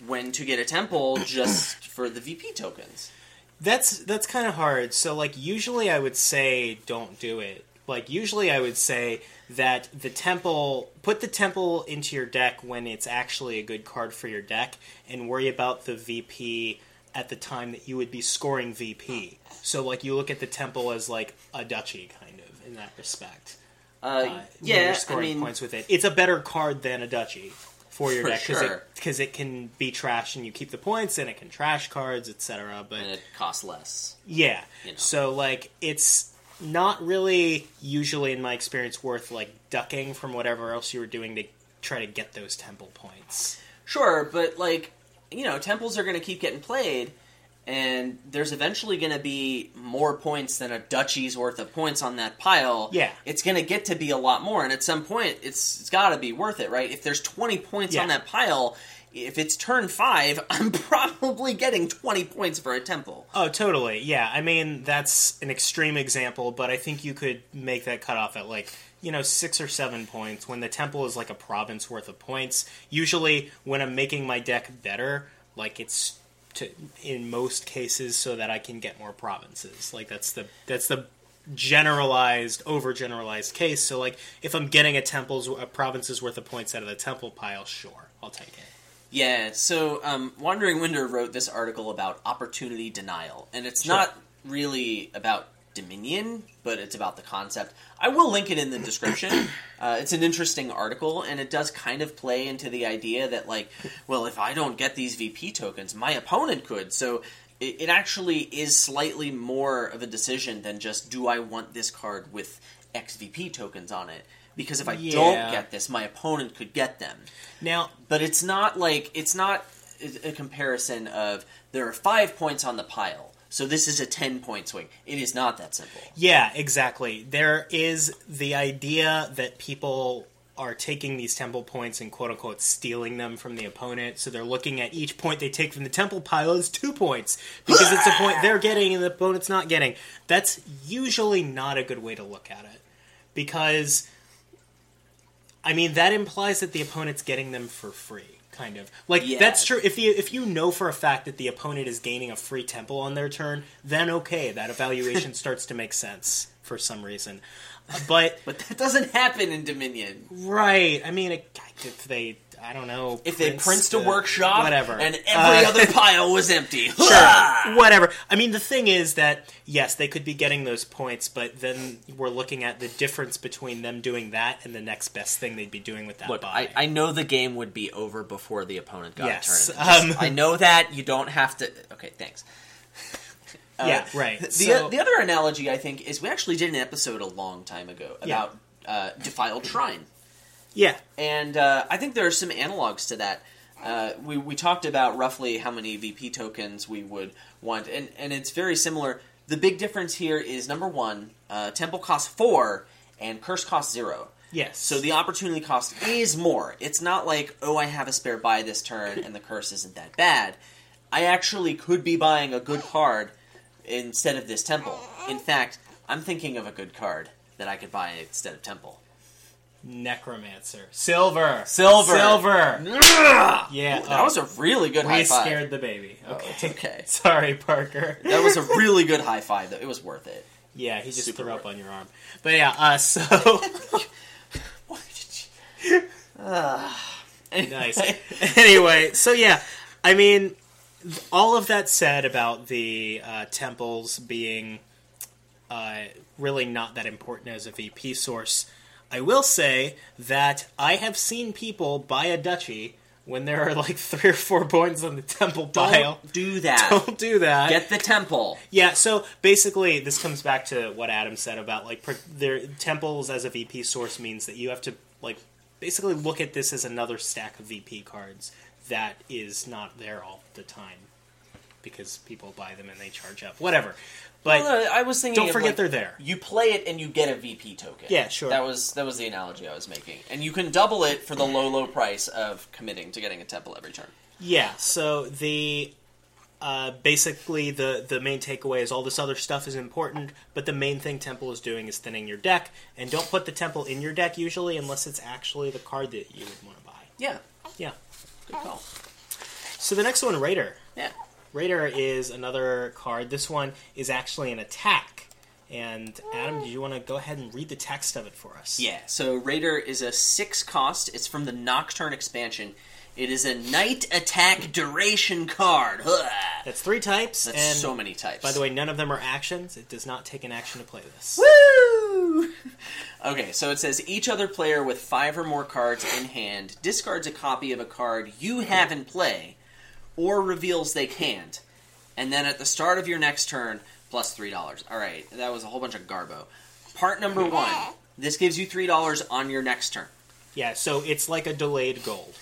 when to get a temple just for the VP tokens? That's that's kind of hard. So like usually I would say don't do it. Like usually I would say that the temple put the temple into your deck when it's actually a good card for your deck and worry about the VP at the time that you would be scoring VP. So like you look at the temple as like a duchy kind of in that respect. Uh, Uh, yeah, you're I scoring mean, points with it. It's a better card than a duchy for your For deck because sure. it, it can be trash and you keep the points and it can trash cards, etc. But and it costs less. yeah. You know. So like it's not really usually in my experience worth like ducking from whatever else you were doing to try to get those temple points. Sure, but like you know, temples are going to keep getting played, and there's eventually going to be more points than a duchy's worth of points on that pile. Yeah. it's going to get to be a lot more, and at some point, it's it's got to be worth it, right? If there's 20 points Yeah. on that pile. If it's turn five, I'm probably getting 20 points for a temple. Oh, totally. Yeah. I mean, that's an extreme example, but I think you could make that cutoff at like, you know, six or seven points when the temple is like a province worth of points. Usually, when I'm making my deck better, like it's to, in most cases so that I can get more provinces. Like that's the that's the generalized overgeneralized case so like if i'm getting a temple's a province's worth of points out of the temple pile sure i'll take it Yeah, so um, Wandering Winder wrote this article about opportunity denial, and it's Sure. not really about Dominion, but it's about the concept. I will link it in the description. Uh, it's an interesting article, and it does kind of play into the idea that, like, well, if I don't get these VP tokens, my opponent could. So it, it actually is slightly more of a decision than just do I want this card with XVP tokens on it. Because if I Yeah. don't get this, my opponent could get them now but it's not like it's not a a comparison of there are five points on the pile so this is a 10 point swing it is not that simple Yeah, exactly. There is the idea that people are taking these temple points and quote unquote stealing them from the opponent. So they're looking at each point they take from the temple pile as two points because it's a point they're getting and the opponent's not getting. That's usually not a good way to look at it because I mean that implies that the opponent's getting them for free. Kind of like Yeah. that's true. If you if you know for a fact that the opponent is gaining a free temple on their turn, then okay, that evaluation starts to make sense for some reason. But but that doesn't happen in dominion right, I mean, it, if they, I don't know. If they Prince to the- workshop, whatever, and every Uh, other pile was empty. Sure, whatever. I mean, the thing is that yes, they could be getting those points, but then we're looking at the difference between them doing that and the next best thing they'd be doing with that Look. I, I know the game would be over before the opponent got Yes, a turn. Just- um, I know that you don't have to. Okay, thanks. Uh, yeah, right. The, So- the other analogy I think is we actually did an episode a long time ago about uh, defiled shrine, yeah, and uh, I think there are some analogs to that. Uh, we we talked about roughly how many VP tokens we would want, and and it's very similar. The big difference here is number one, uh, temple costs four and curse costs zero. yes. So the opportunity cost is more. It's not like, oh, I have a spare buy this turn and the curse isn't that bad. I actually could be buying a good card instead of this temple. In fact, I'm thinking of a good card that I could buy instead of temple. Necromancer, silver, Silver. silver. Yeah, Yeah, that oh, was a really good we high five. scared the baby. Okay, it's okay. Sorry, Parker. That was a really good high five, though. It was worth it. Yeah, he just Super threw up worth on your arm. But yeah, uh, so nice. anyway, so yeah, I mean, all of that said about the uh, temples being uh, really not that important as a VP source, I will say that I have seen people buy a duchy when there are like three or four points on the temple pile. Don't do that. Don't do that. Get the temple. Yeah, so basically, this comes back to what Adam said about like per- their temples as a VP source means that you have to like basically look at this as another stack of VP cards that is not there all the time because people buy them and they charge up, whatever. But no, I was thinking. don't forget like, they're there. You play it and you get a VP token. Yeah, sure. That was that was the analogy I was making, and you can double it for the low low price of committing to getting a temple every turn. Yeah, so the uh, basically the the main takeaway is all this other stuff is important, but the main thing Temple is doing is thinning your deck, and don't put the Temple in your deck usually unless it's actually the card that you would want to buy. Yeah, Yeah. good call. So the next one, Raider. Yeah, Raider is another card. This one is actually an attack. And Adam, do you want to go ahead and read the text of it for us? yeah. So Raider is a six cost. It's from the Nocturne expansion. It is a night attack duration card. Ugh. That's three types, That's and so many types. by the way, none of them are actions. It does not take an action to play this. Woo! Okay, so it says each other player with five or more cards in hand discards a copy of a card you have in play, or reveals they can't, and then at the start of your next turn, plus three dollars. All right, that was a whole bunch of garbo. Part number one. This gives you three dollars on your next turn. Yeah, so it's like a delayed gold.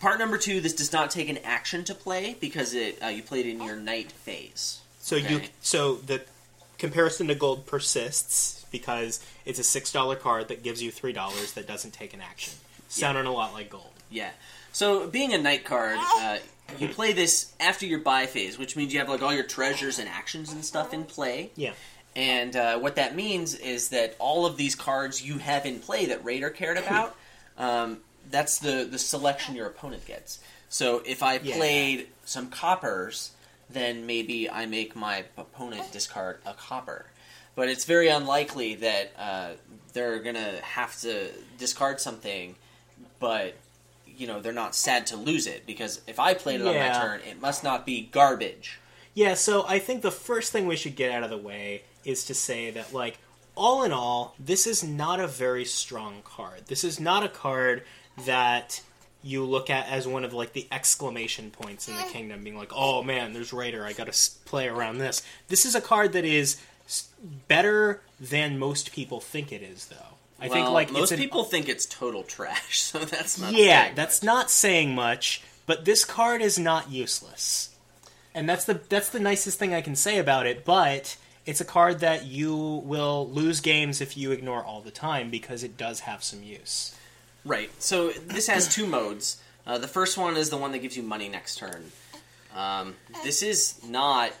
Part number two. This does not take an action to play because it uh, you played in your night phase. So you so the comparison to gold persists because it's a six dollar card that gives you three dollars that doesn't take an action. Sounding a lot like gold. Yeah. So being a night card, uh, you play this after your buy phase, which means you have like all your treasures and actions and stuff in play. Yeah. And uh, what that means is that all of these cards you have in play that Raider cared about, um, that's the the selection your opponent gets. So if I Yeah. played some coppers, then maybe I make my opponent discard a copper. But it's very unlikely that uh, they're gonna have to discard something, but you know they're not sad to lose it because if I played it on my turn, it must not be garbage. Yeah, so I think the first thing we should get out of the way is to say that, like, all in all, this is not a very strong card. This is not a card that you look at as one of like the exclamation points in the kingdom, being like, "Oh man, there's Raider. I got to play around this." This is a card that is better than most people think it is, though. I think like most an- people think it's total trash, so that's not. yeah, that's much. not saying much, but this card is not useless. And that's the that's the nicest thing I can say about it, but it's a card that you will lose games if you ignore all the time because it does have some use. right. So this has two modes. Uh, the first one is the one that gives you money next turn. Um, this is not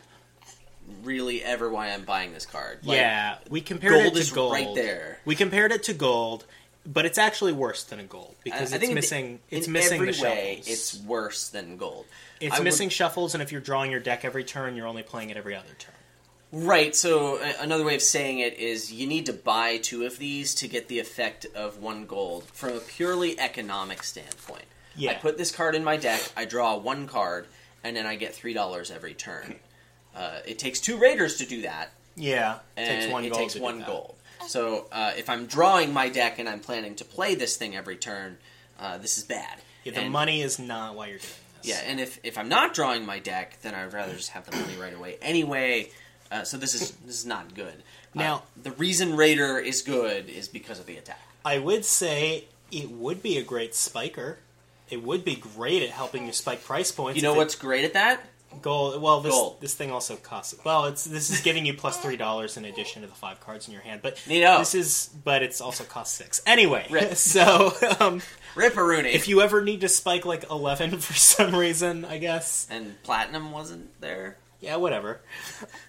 really ever why I'm buying this card. Like, yeah, we compared gold it to is gold. right there. We compared it to gold, but it's actually worse than a gold because I it's think in- missing it's in missing every the way. shuffles. It's worse than gold. it's I would- missing shuffles, and if you're drawing your deck every turn, you're only playing it every other turn. Right. So another way of saying it is you need to buy two of these to get the effect of one gold from a purely economic standpoint. Yeah. I put this card in my deck, I draw one card, and then I get three dollars every turn. Uh, it takes two raiders to do that, Yeah, and takes one it gold takes one gold. So uh, if I'm drawing my deck and I'm planning to play this thing every turn, uh, this is bad. Yeah, the And- money is not why you're doing this. Yeah, and if, if I'm not drawing my deck, then I'd rather just have the money right away. Anyway, uh, so this is this is not good. Uh, Now- the reason Raider is good is because of the attack. I would say it would be a great spiker. It would be great at helping you spike price points. You know if it- what's great at that? Gold? Well, this Gold. this thing also costs. Well, it's this is giving you plus three dollars in addition to the five cards in your hand. But Neato. this is, but it's also cost six anyway. Rip. So um, Ripperoonie. if you ever need to spike like eleven for some reason, I guess. and Platinum wasn't there. Yeah, whatever.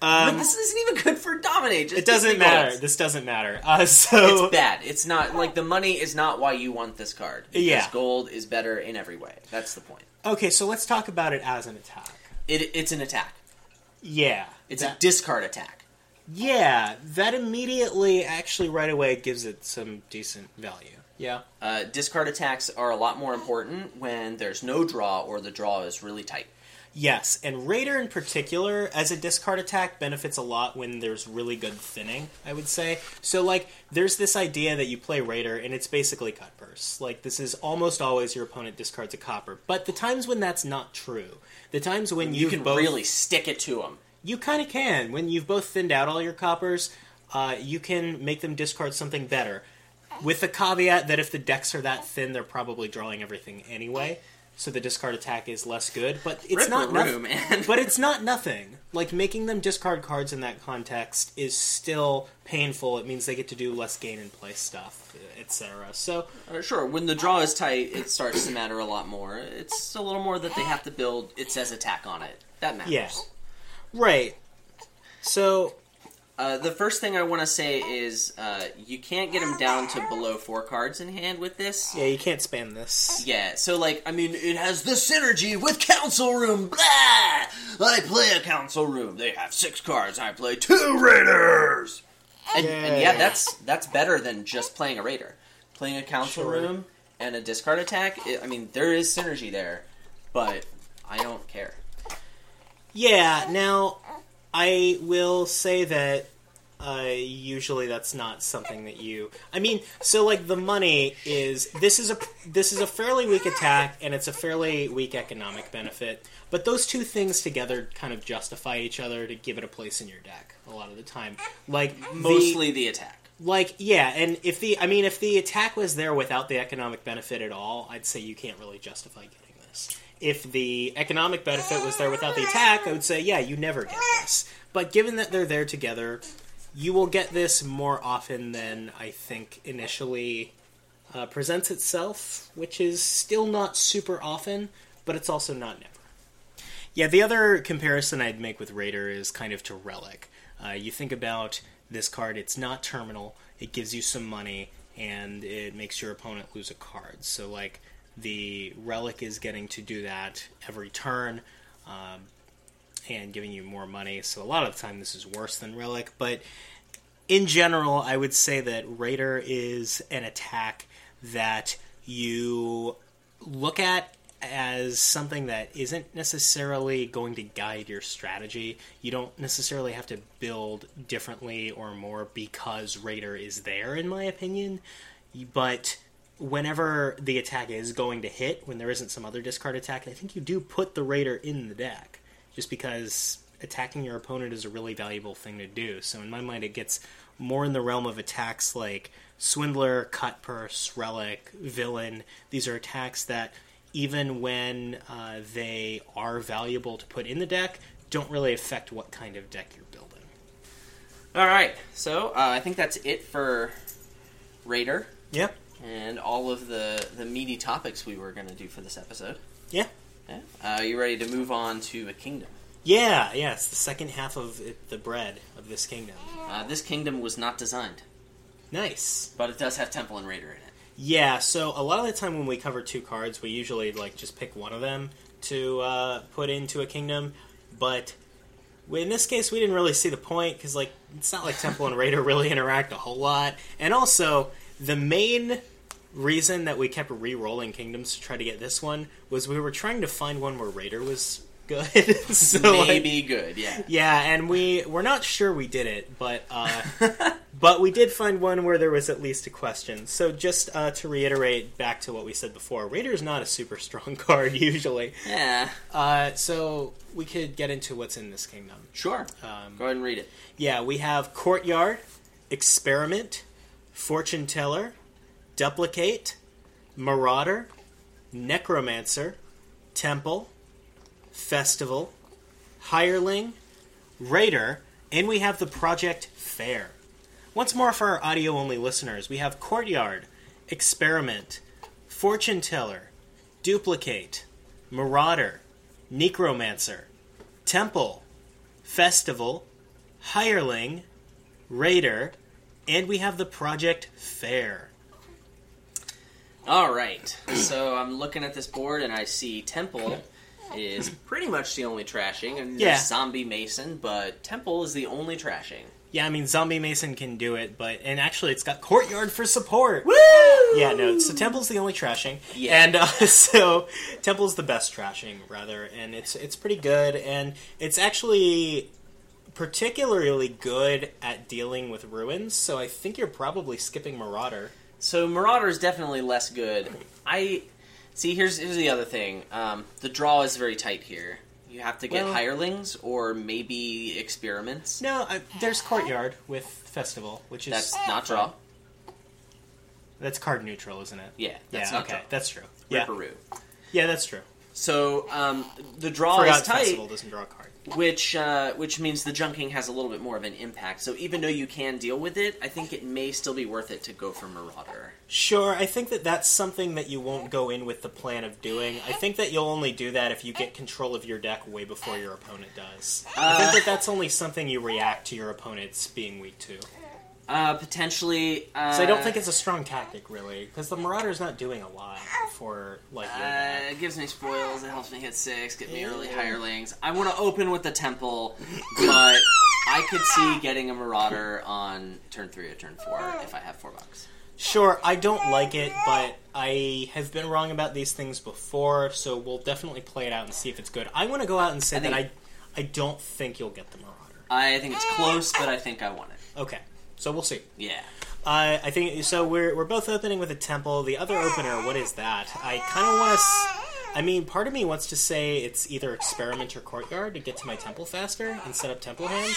but Um, this isn't even good for Dominate. It doesn't matter. golds. This doesn't matter. Uh, so It's bad. It's not like the money is not why you want this card. Because Yeah. gold is better in every way. That's the point. okay, so let's talk about it as an attack. It, it's an attack. Yeah, It's that- a discard attack. Yeah, that immediately, actually, right away, gives it some decent value. Yeah. Uh, discard attacks are a lot more important when there's no draw or the draw is really tight. Yes, and Raider in particular, as a discard attack, benefits a lot when there's really good thinning, I would say. So, like, there's this idea that you play Raider, and it's basically Cutpurse. Like, this is almost always your opponent discards a copper. But the times when that's not true, the times when You can both, really stick it to them. You kind of can. When you've both thinned out all your coppers, uh, you can make them discard something better. With the caveat that if the decks are that thin, they're probably drawing everything anyway. So the discard attack is less good, but it's not Ripperoo, noth- man. But it's not nothing. Like making them discard cards in that context is still painful. It means they get to do less gain and play stuff, etc. So Uh, sure, when the draw is tight, it starts to matter a lot more. It's a little more that they have to build. It says attack on it. That matters. yeah, right. So Uh, the first thing I want to say is uh, you can't get them down to below four cards in hand with this. yeah, you can't spam this. Yeah, so like, I mean, it has the synergy with Council Room. Blah! I play a Council Room. They have six cards. I play two Raiders. And, and yeah, that's that's better than just playing a Raider. Playing a Council Sure. Room and a discard attack. It, I mean, there is synergy there, but I don't care. Yeah, now I will say that uh, usually that's not something that you. I mean, so like the money is this is a this is a fairly weak attack and it's a fairly weak economic benefit, but those two things together kind of justify each other to give it a place in your deck a lot of the time. Like the- Mostly the attack. like yeah, and if the I mean if the attack was there without the economic benefit at all, I'd say you can't really justify getting this. If the economic benefit was there without the attack, I would say yeah, you never get this. But given that they're there together, you will get this more often than I think initially uh, presents itself, which is still not super often, but it's also not never. Yeah, the other comparison I'd make with Raider is kind of to Relic. Uh, you think about this card, it's not terminal, it gives you some money, and it makes your opponent lose a card. So, like, the Relic is getting to do that every turn um, and giving you more money. So, a lot of the time, this is worse than Relic, but in general, I would say that Raider is an attack that you look at as something that isn't necessarily going to guide your strategy. You don't necessarily have to build differently or more because Raider is there, in my opinion. But whenever the attack is going to hit, when there isn't some other discard attack, I think you do put the Raider in the deck. Just because attacking your opponent is a really valuable thing to do. So in my mind, it gets more in the realm of attacks like Swindler, Cutpurse, Relic, Villain. These are attacks that, even when uh, they are valuable to put in the deck, don't really affect what kind of deck you're building. All right, so uh, I think that's it for Raider Yeah. And all of the the meaty topics we were going to do for this episode. Yeah. Yeah. Uh, you ready to move on to a kingdom? Yeah, yeah, it's the second half of it, the bread of this kingdom. Uh, this kingdom was not designed, Nice. but it does have Temple and Raider in it. Yeah, so a lot of the time when we cover two cards, we usually like just pick one of them to uh, put into a kingdom. But in this case, we didn't really see the point because like it's not like Temple and Raider really interact a whole lot. And also, the main reason that we kept re-rolling kingdoms to try to get this one was we were trying to find one where Raider was good. so like, Maybe good, yeah. yeah, and we we're not sure we did it, but uh, but we did find one where there was at least a question. So just uh, to reiterate back to what we said before, Raider is not a super strong card usually. Yeah, Uh, so we could get into what's in this kingdom. sure. Um, Go ahead and read it. yeah, we have Courtyard, Experiment, Fortune Teller, Duplicate, Marauder, Necromancer, Temple, Festival, Hireling, Raider, and we have the Project Fair. Once more for our audio only listeners, we have Courtyard, Experiment, Fortune Teller, Duplicate, Marauder, Necromancer, Temple, Festival, Hireling, Raider, and we have the Project Fair. All right. So I'm looking at this board and I see Temple is pretty much the only trashing, and Yeah. Zombie Mason, but Temple is the only trashing. Yeah, I mean Zombie Mason can do it, but and actually it's got Courtyard for support. Woo! Yeah, no. So Temple's the only trashing, Yeah. and uh, so Temple's the best trashing rather, and it's it's pretty good, and it's actually particularly good at dealing with ruins. So I think you're probably skipping Marauder. So Marauder is definitely less good. I see. Here's here's the other thing. Um, the draw is very tight here. You have to get Well- hirelings or maybe experiments. No, I, there's Courtyard with Festival, which is That's not draw. That's card neutral, isn't it? Yeah, that's yeah, not okay, draw. that's true. Yeah, Ripperoo. yeah, that's true. So um, the draw Forgot is tight. Festival doesn't draw a card. Which uh, which means the junking has a little bit more of an impact. So even though you can deal with it, I think it may still be worth it to go for Marauder. Sure, I think that that's something that you won't go in with the plan of doing. I think that you'll only do that if you get control of your deck way before your opponent does. I Uh, think that that's only something you react to your opponent's being weak to. Uh, potentially. Uh, So I don't think it's a strong tactic, really, because the Marauder's not doing a lot for like. Uh, it gives me spoils. It helps me hit six. Get me early hirelings. I want to open with the temple, but I could see getting a marauder on turn three or turn four if I have four bucks. Sure, I don't like it, but I have been wrong about these things before, so we'll definitely play it out and see if it's good. I want to go out and say I that I, I don't think you'll get the Marauder. I think it's close, but I think I want it. Okay, so we'll see. Yeah. Uh, I think so. We're we're both opening with a temple. The other opener, what is that? I kind of want to. I mean, part of me wants to say it's either experiment or courtyard to get to my temple faster and set up temple hands.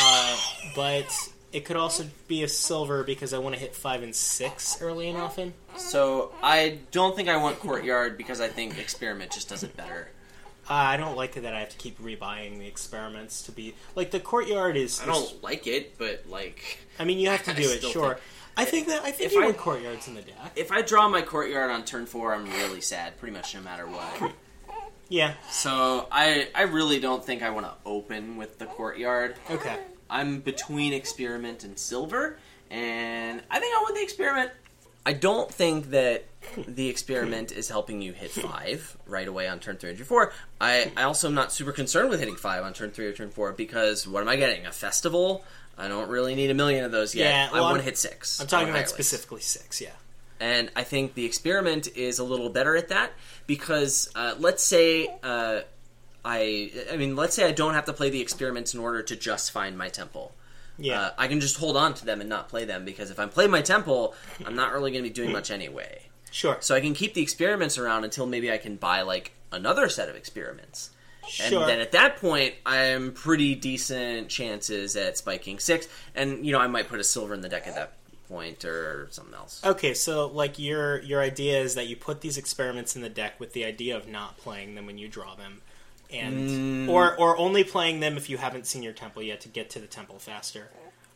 Uh, but it could also be a silver because I want to hit five and six early and often. So I don't think I want courtyard because I think experiment just does it better. Uh, I don't like that I have to keep rebuying the experiments to be like the courtyard is. I don't like it, but like I mean, you have to do it. Sure. think- I think that I think If you I- want courtyards in the deck. if I draw my courtyard on turn four, I'm really sad, pretty much no matter what. Yeah. So I I really don't think I want to open with the courtyard. Okay. I'm between experiment and silver, and I think I want the experiment. I don't think that the experiment is helping you hit five right away on turn three or turn four. I, I also am not super concerned with hitting five on turn three or turn four because what am I getting? A festival? I don't really need a million of those yet. Yeah, I want to hit six. I'm talking about specifically six. Yeah. And I think the experiment is a little better at that because uh, let's say uh, I, I mean, let's say I don't have to play the experiments in order to just find my temple. Yeah. Uh, I can just hold on to them and not play them because if I play my temple, I'm not really going to be doing much anyway. Sure. So I can keep the experiments around until maybe I can buy like another set of experiments. Sure. And then at that point, I'm pretty decent chances at spiking six, and you know I might put a silver in the deck at that point or something else. Okay, so like your your idea is that you put these experiments in the deck with the idea of not playing them when you draw them, and or or only playing them if you haven't seen your temple yet to get to the temple faster.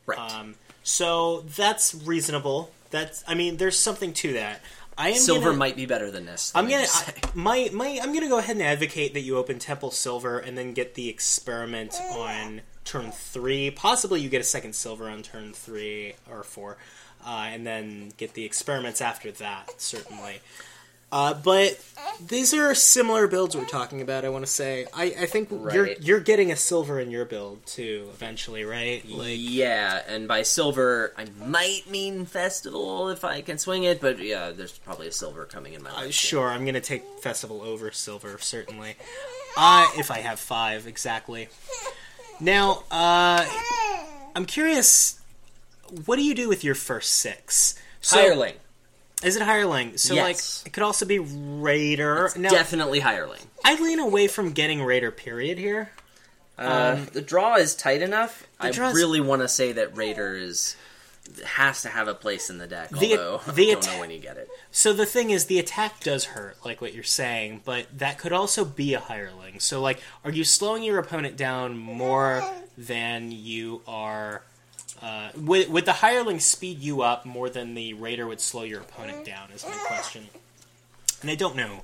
Right. Um, so that's reasonable. That's I mean, there's something to that. I am Silver gonna, might be better than this. I'm gonna I, my my I'm gonna go ahead and advocate that you open Temple Silver and then get the experiment on turn three. Possibly you get a second silver on turn three or four, uh, and then get the experiments after that. Certainly. Uh, but these are similar builds we're talking about. I want to say. I, I think you're you're getting a silver in your build too eventually, right? Like yeah, and by silver, I might mean festival if I can swing it, but yeah, there's probably a silver coming in my Uh, sure, I'm gonna take festival over silver certainly. Uh, if I have five exactly. Now, uh, I'm curious. What do you do with your first six? So, Hireling, Is it hireling? So Yes. like it could also be raider. now definitely hireling. I lean away from getting raider. Period here. Uh, the draw is tight enough. I draw's- really want to say that Raider is has to have a place in the deck. The- although the I don't atta- know when you get it. So the thing is, the attack does hurt, like what you're saying, but that could also be a hireling. So like, are you slowing your opponent down more than you are? Uh, would, would the hireling speed you up more than the raider would slow your opponent down? Is my question, and I don't know.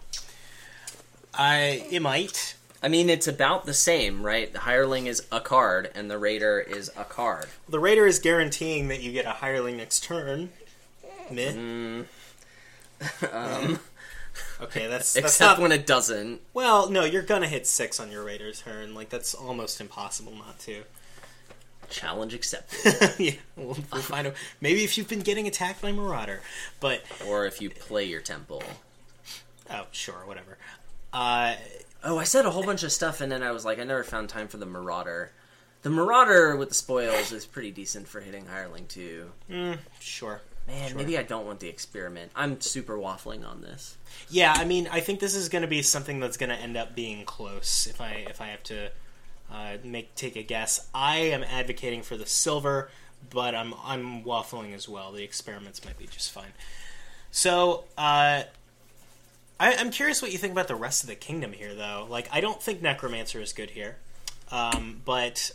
I it might. I mean, it's about the same, right? The hireling is a card, and the Raider is a card. The raider is guaranteeing that you get a hireling next turn. Meh. Um, Okay, that's that's except not when it doesn't. Well, no, you're gonna hit six on your Raider's turn. Like that's almost impossible not to. Challenge accepted. yeah, we'll, we'll find out. Maybe if you've been getting attacked by Marauder, but or if you play your temple. oh, sure, whatever. Uh, Oh, I said a whole bunch of stuff, and then I was like, I never found time for the Marauder. The Marauder with the spoils is pretty decent for hitting hireling too. Mm, sure. Man, Sure. maybe I don't want the experiment. I'm super waffling on this. Yeah, I mean, I think this is going to be something that's going to end up being close. If I if I have to uh, make take a guess, I am advocating for the silver, but I'm I'm waffling as well. The experiments might be just fine. So. Uh, I, I'm curious what you think about the rest of the kingdom here, though. Like, I don't think Necromancer is good here, um, but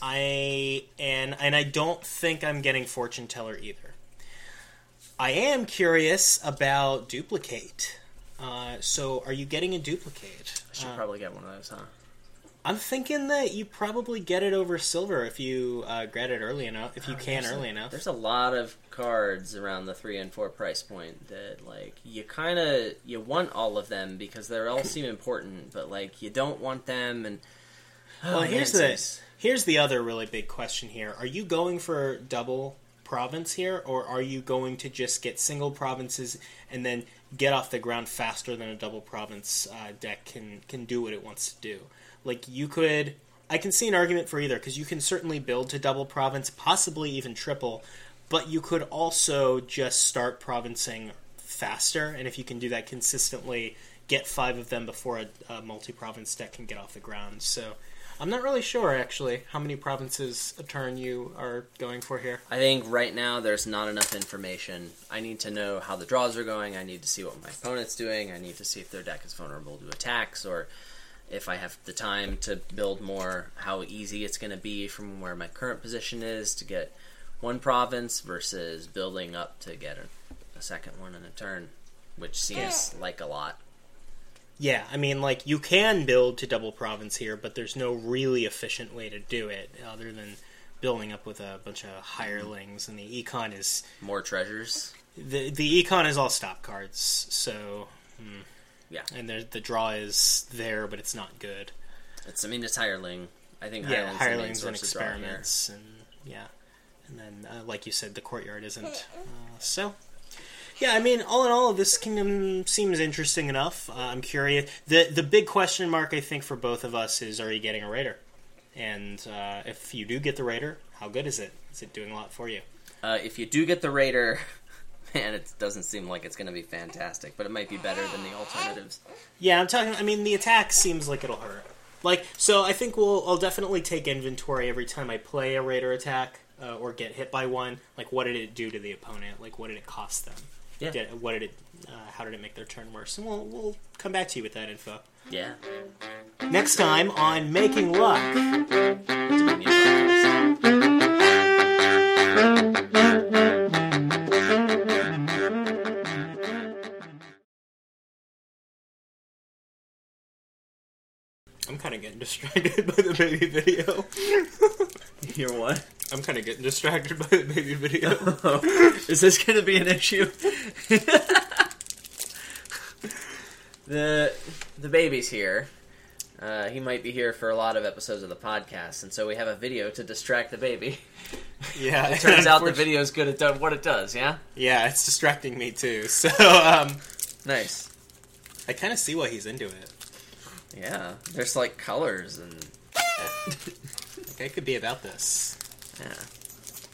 I and and I don't think I'm getting Fortune Teller either. I am curious about Duplicate. Uh, so, are you getting a Duplicate? I should Uh, probably get one of those, huh? I'm thinking that you probably get it over silver if you uh, get it early enough, if you can There's a- early enough. There's a lot of cards around the three and four price point that like you kind of you want all of them because they all seem important, but like you don't want them. And Well, Oh, here's man, the here's the other really big question here. Are you going for double province here, or are you going to just get single provinces and then get off the ground faster than a double province uh, deck can can do what it wants to do? Like you could, I can see an argument for either because you can certainly build to double province, possibly even triple, but you could also just start provincing faster, and if you can do that consistently, get five of them before a, a multi-province deck can get off the ground. So. I'm not really sure, actually, how many provinces a turn you are going for here. I think right now there's not enough information. I need to know how the draws are going. I need to see what my opponent's doing. I need to see if their deck is vulnerable to attacks or if I have the time to build more, how easy it's going to be from where my current position is to get one province versus building up to get a, a second one in a turn, which seems like a lot. Yeah, I mean, like, you can build to double province here, but there's no really efficient way to do it other than building up with a bunch of hirelings, and the econ is. More treasures. The, the econ is all stop cards, so. hmm. Yeah. And there, the draw is there, but it's not good. It's I mean it's hireling. I think Yeah, hireling's the main hirelings and source of draw here. experiments, and yeah, and then uh, like you said, the courtyard isn't. Uh, so, yeah, I mean, all in all, this kingdom seems interesting enough. Uh, I'm curious. the The big question mark, I think, for both of us is: Are you getting a raider? And uh, if you do get the raider, how good is it? Is it doing a lot for you? Uh, if you do get the Raider, man, it doesn't seem like it's going to be fantastic, but it might be better than the alternatives. Yeah, I'm talking. I mean, the attack seems like it'll hurt. Like, so I think we'll. I'll definitely take inventory every time I play a raider attack uh, or get hit by one. Like, what did it do to the opponent? Like, what did it cost them? Yeah. Did, what did it? Uh, how did it make their turn worse? And we'll we'll come back to you with that info Yeah. next time on Making Luck. I'm kind of getting distracted by the baby video. You're what? I'm kind of getting distracted by the baby video. Is this going to be an issue? the the baby's here. Uh, he might be here for a lot of episodes of the podcast, and so we have a video to distract the baby. Yeah, It turns out the video is good at do- what it does. Yeah, Yeah, it's distracting me too. So um, nice. I kind of see why he's into it. Yeah, there's like colors and Like, I could be about this. yeah.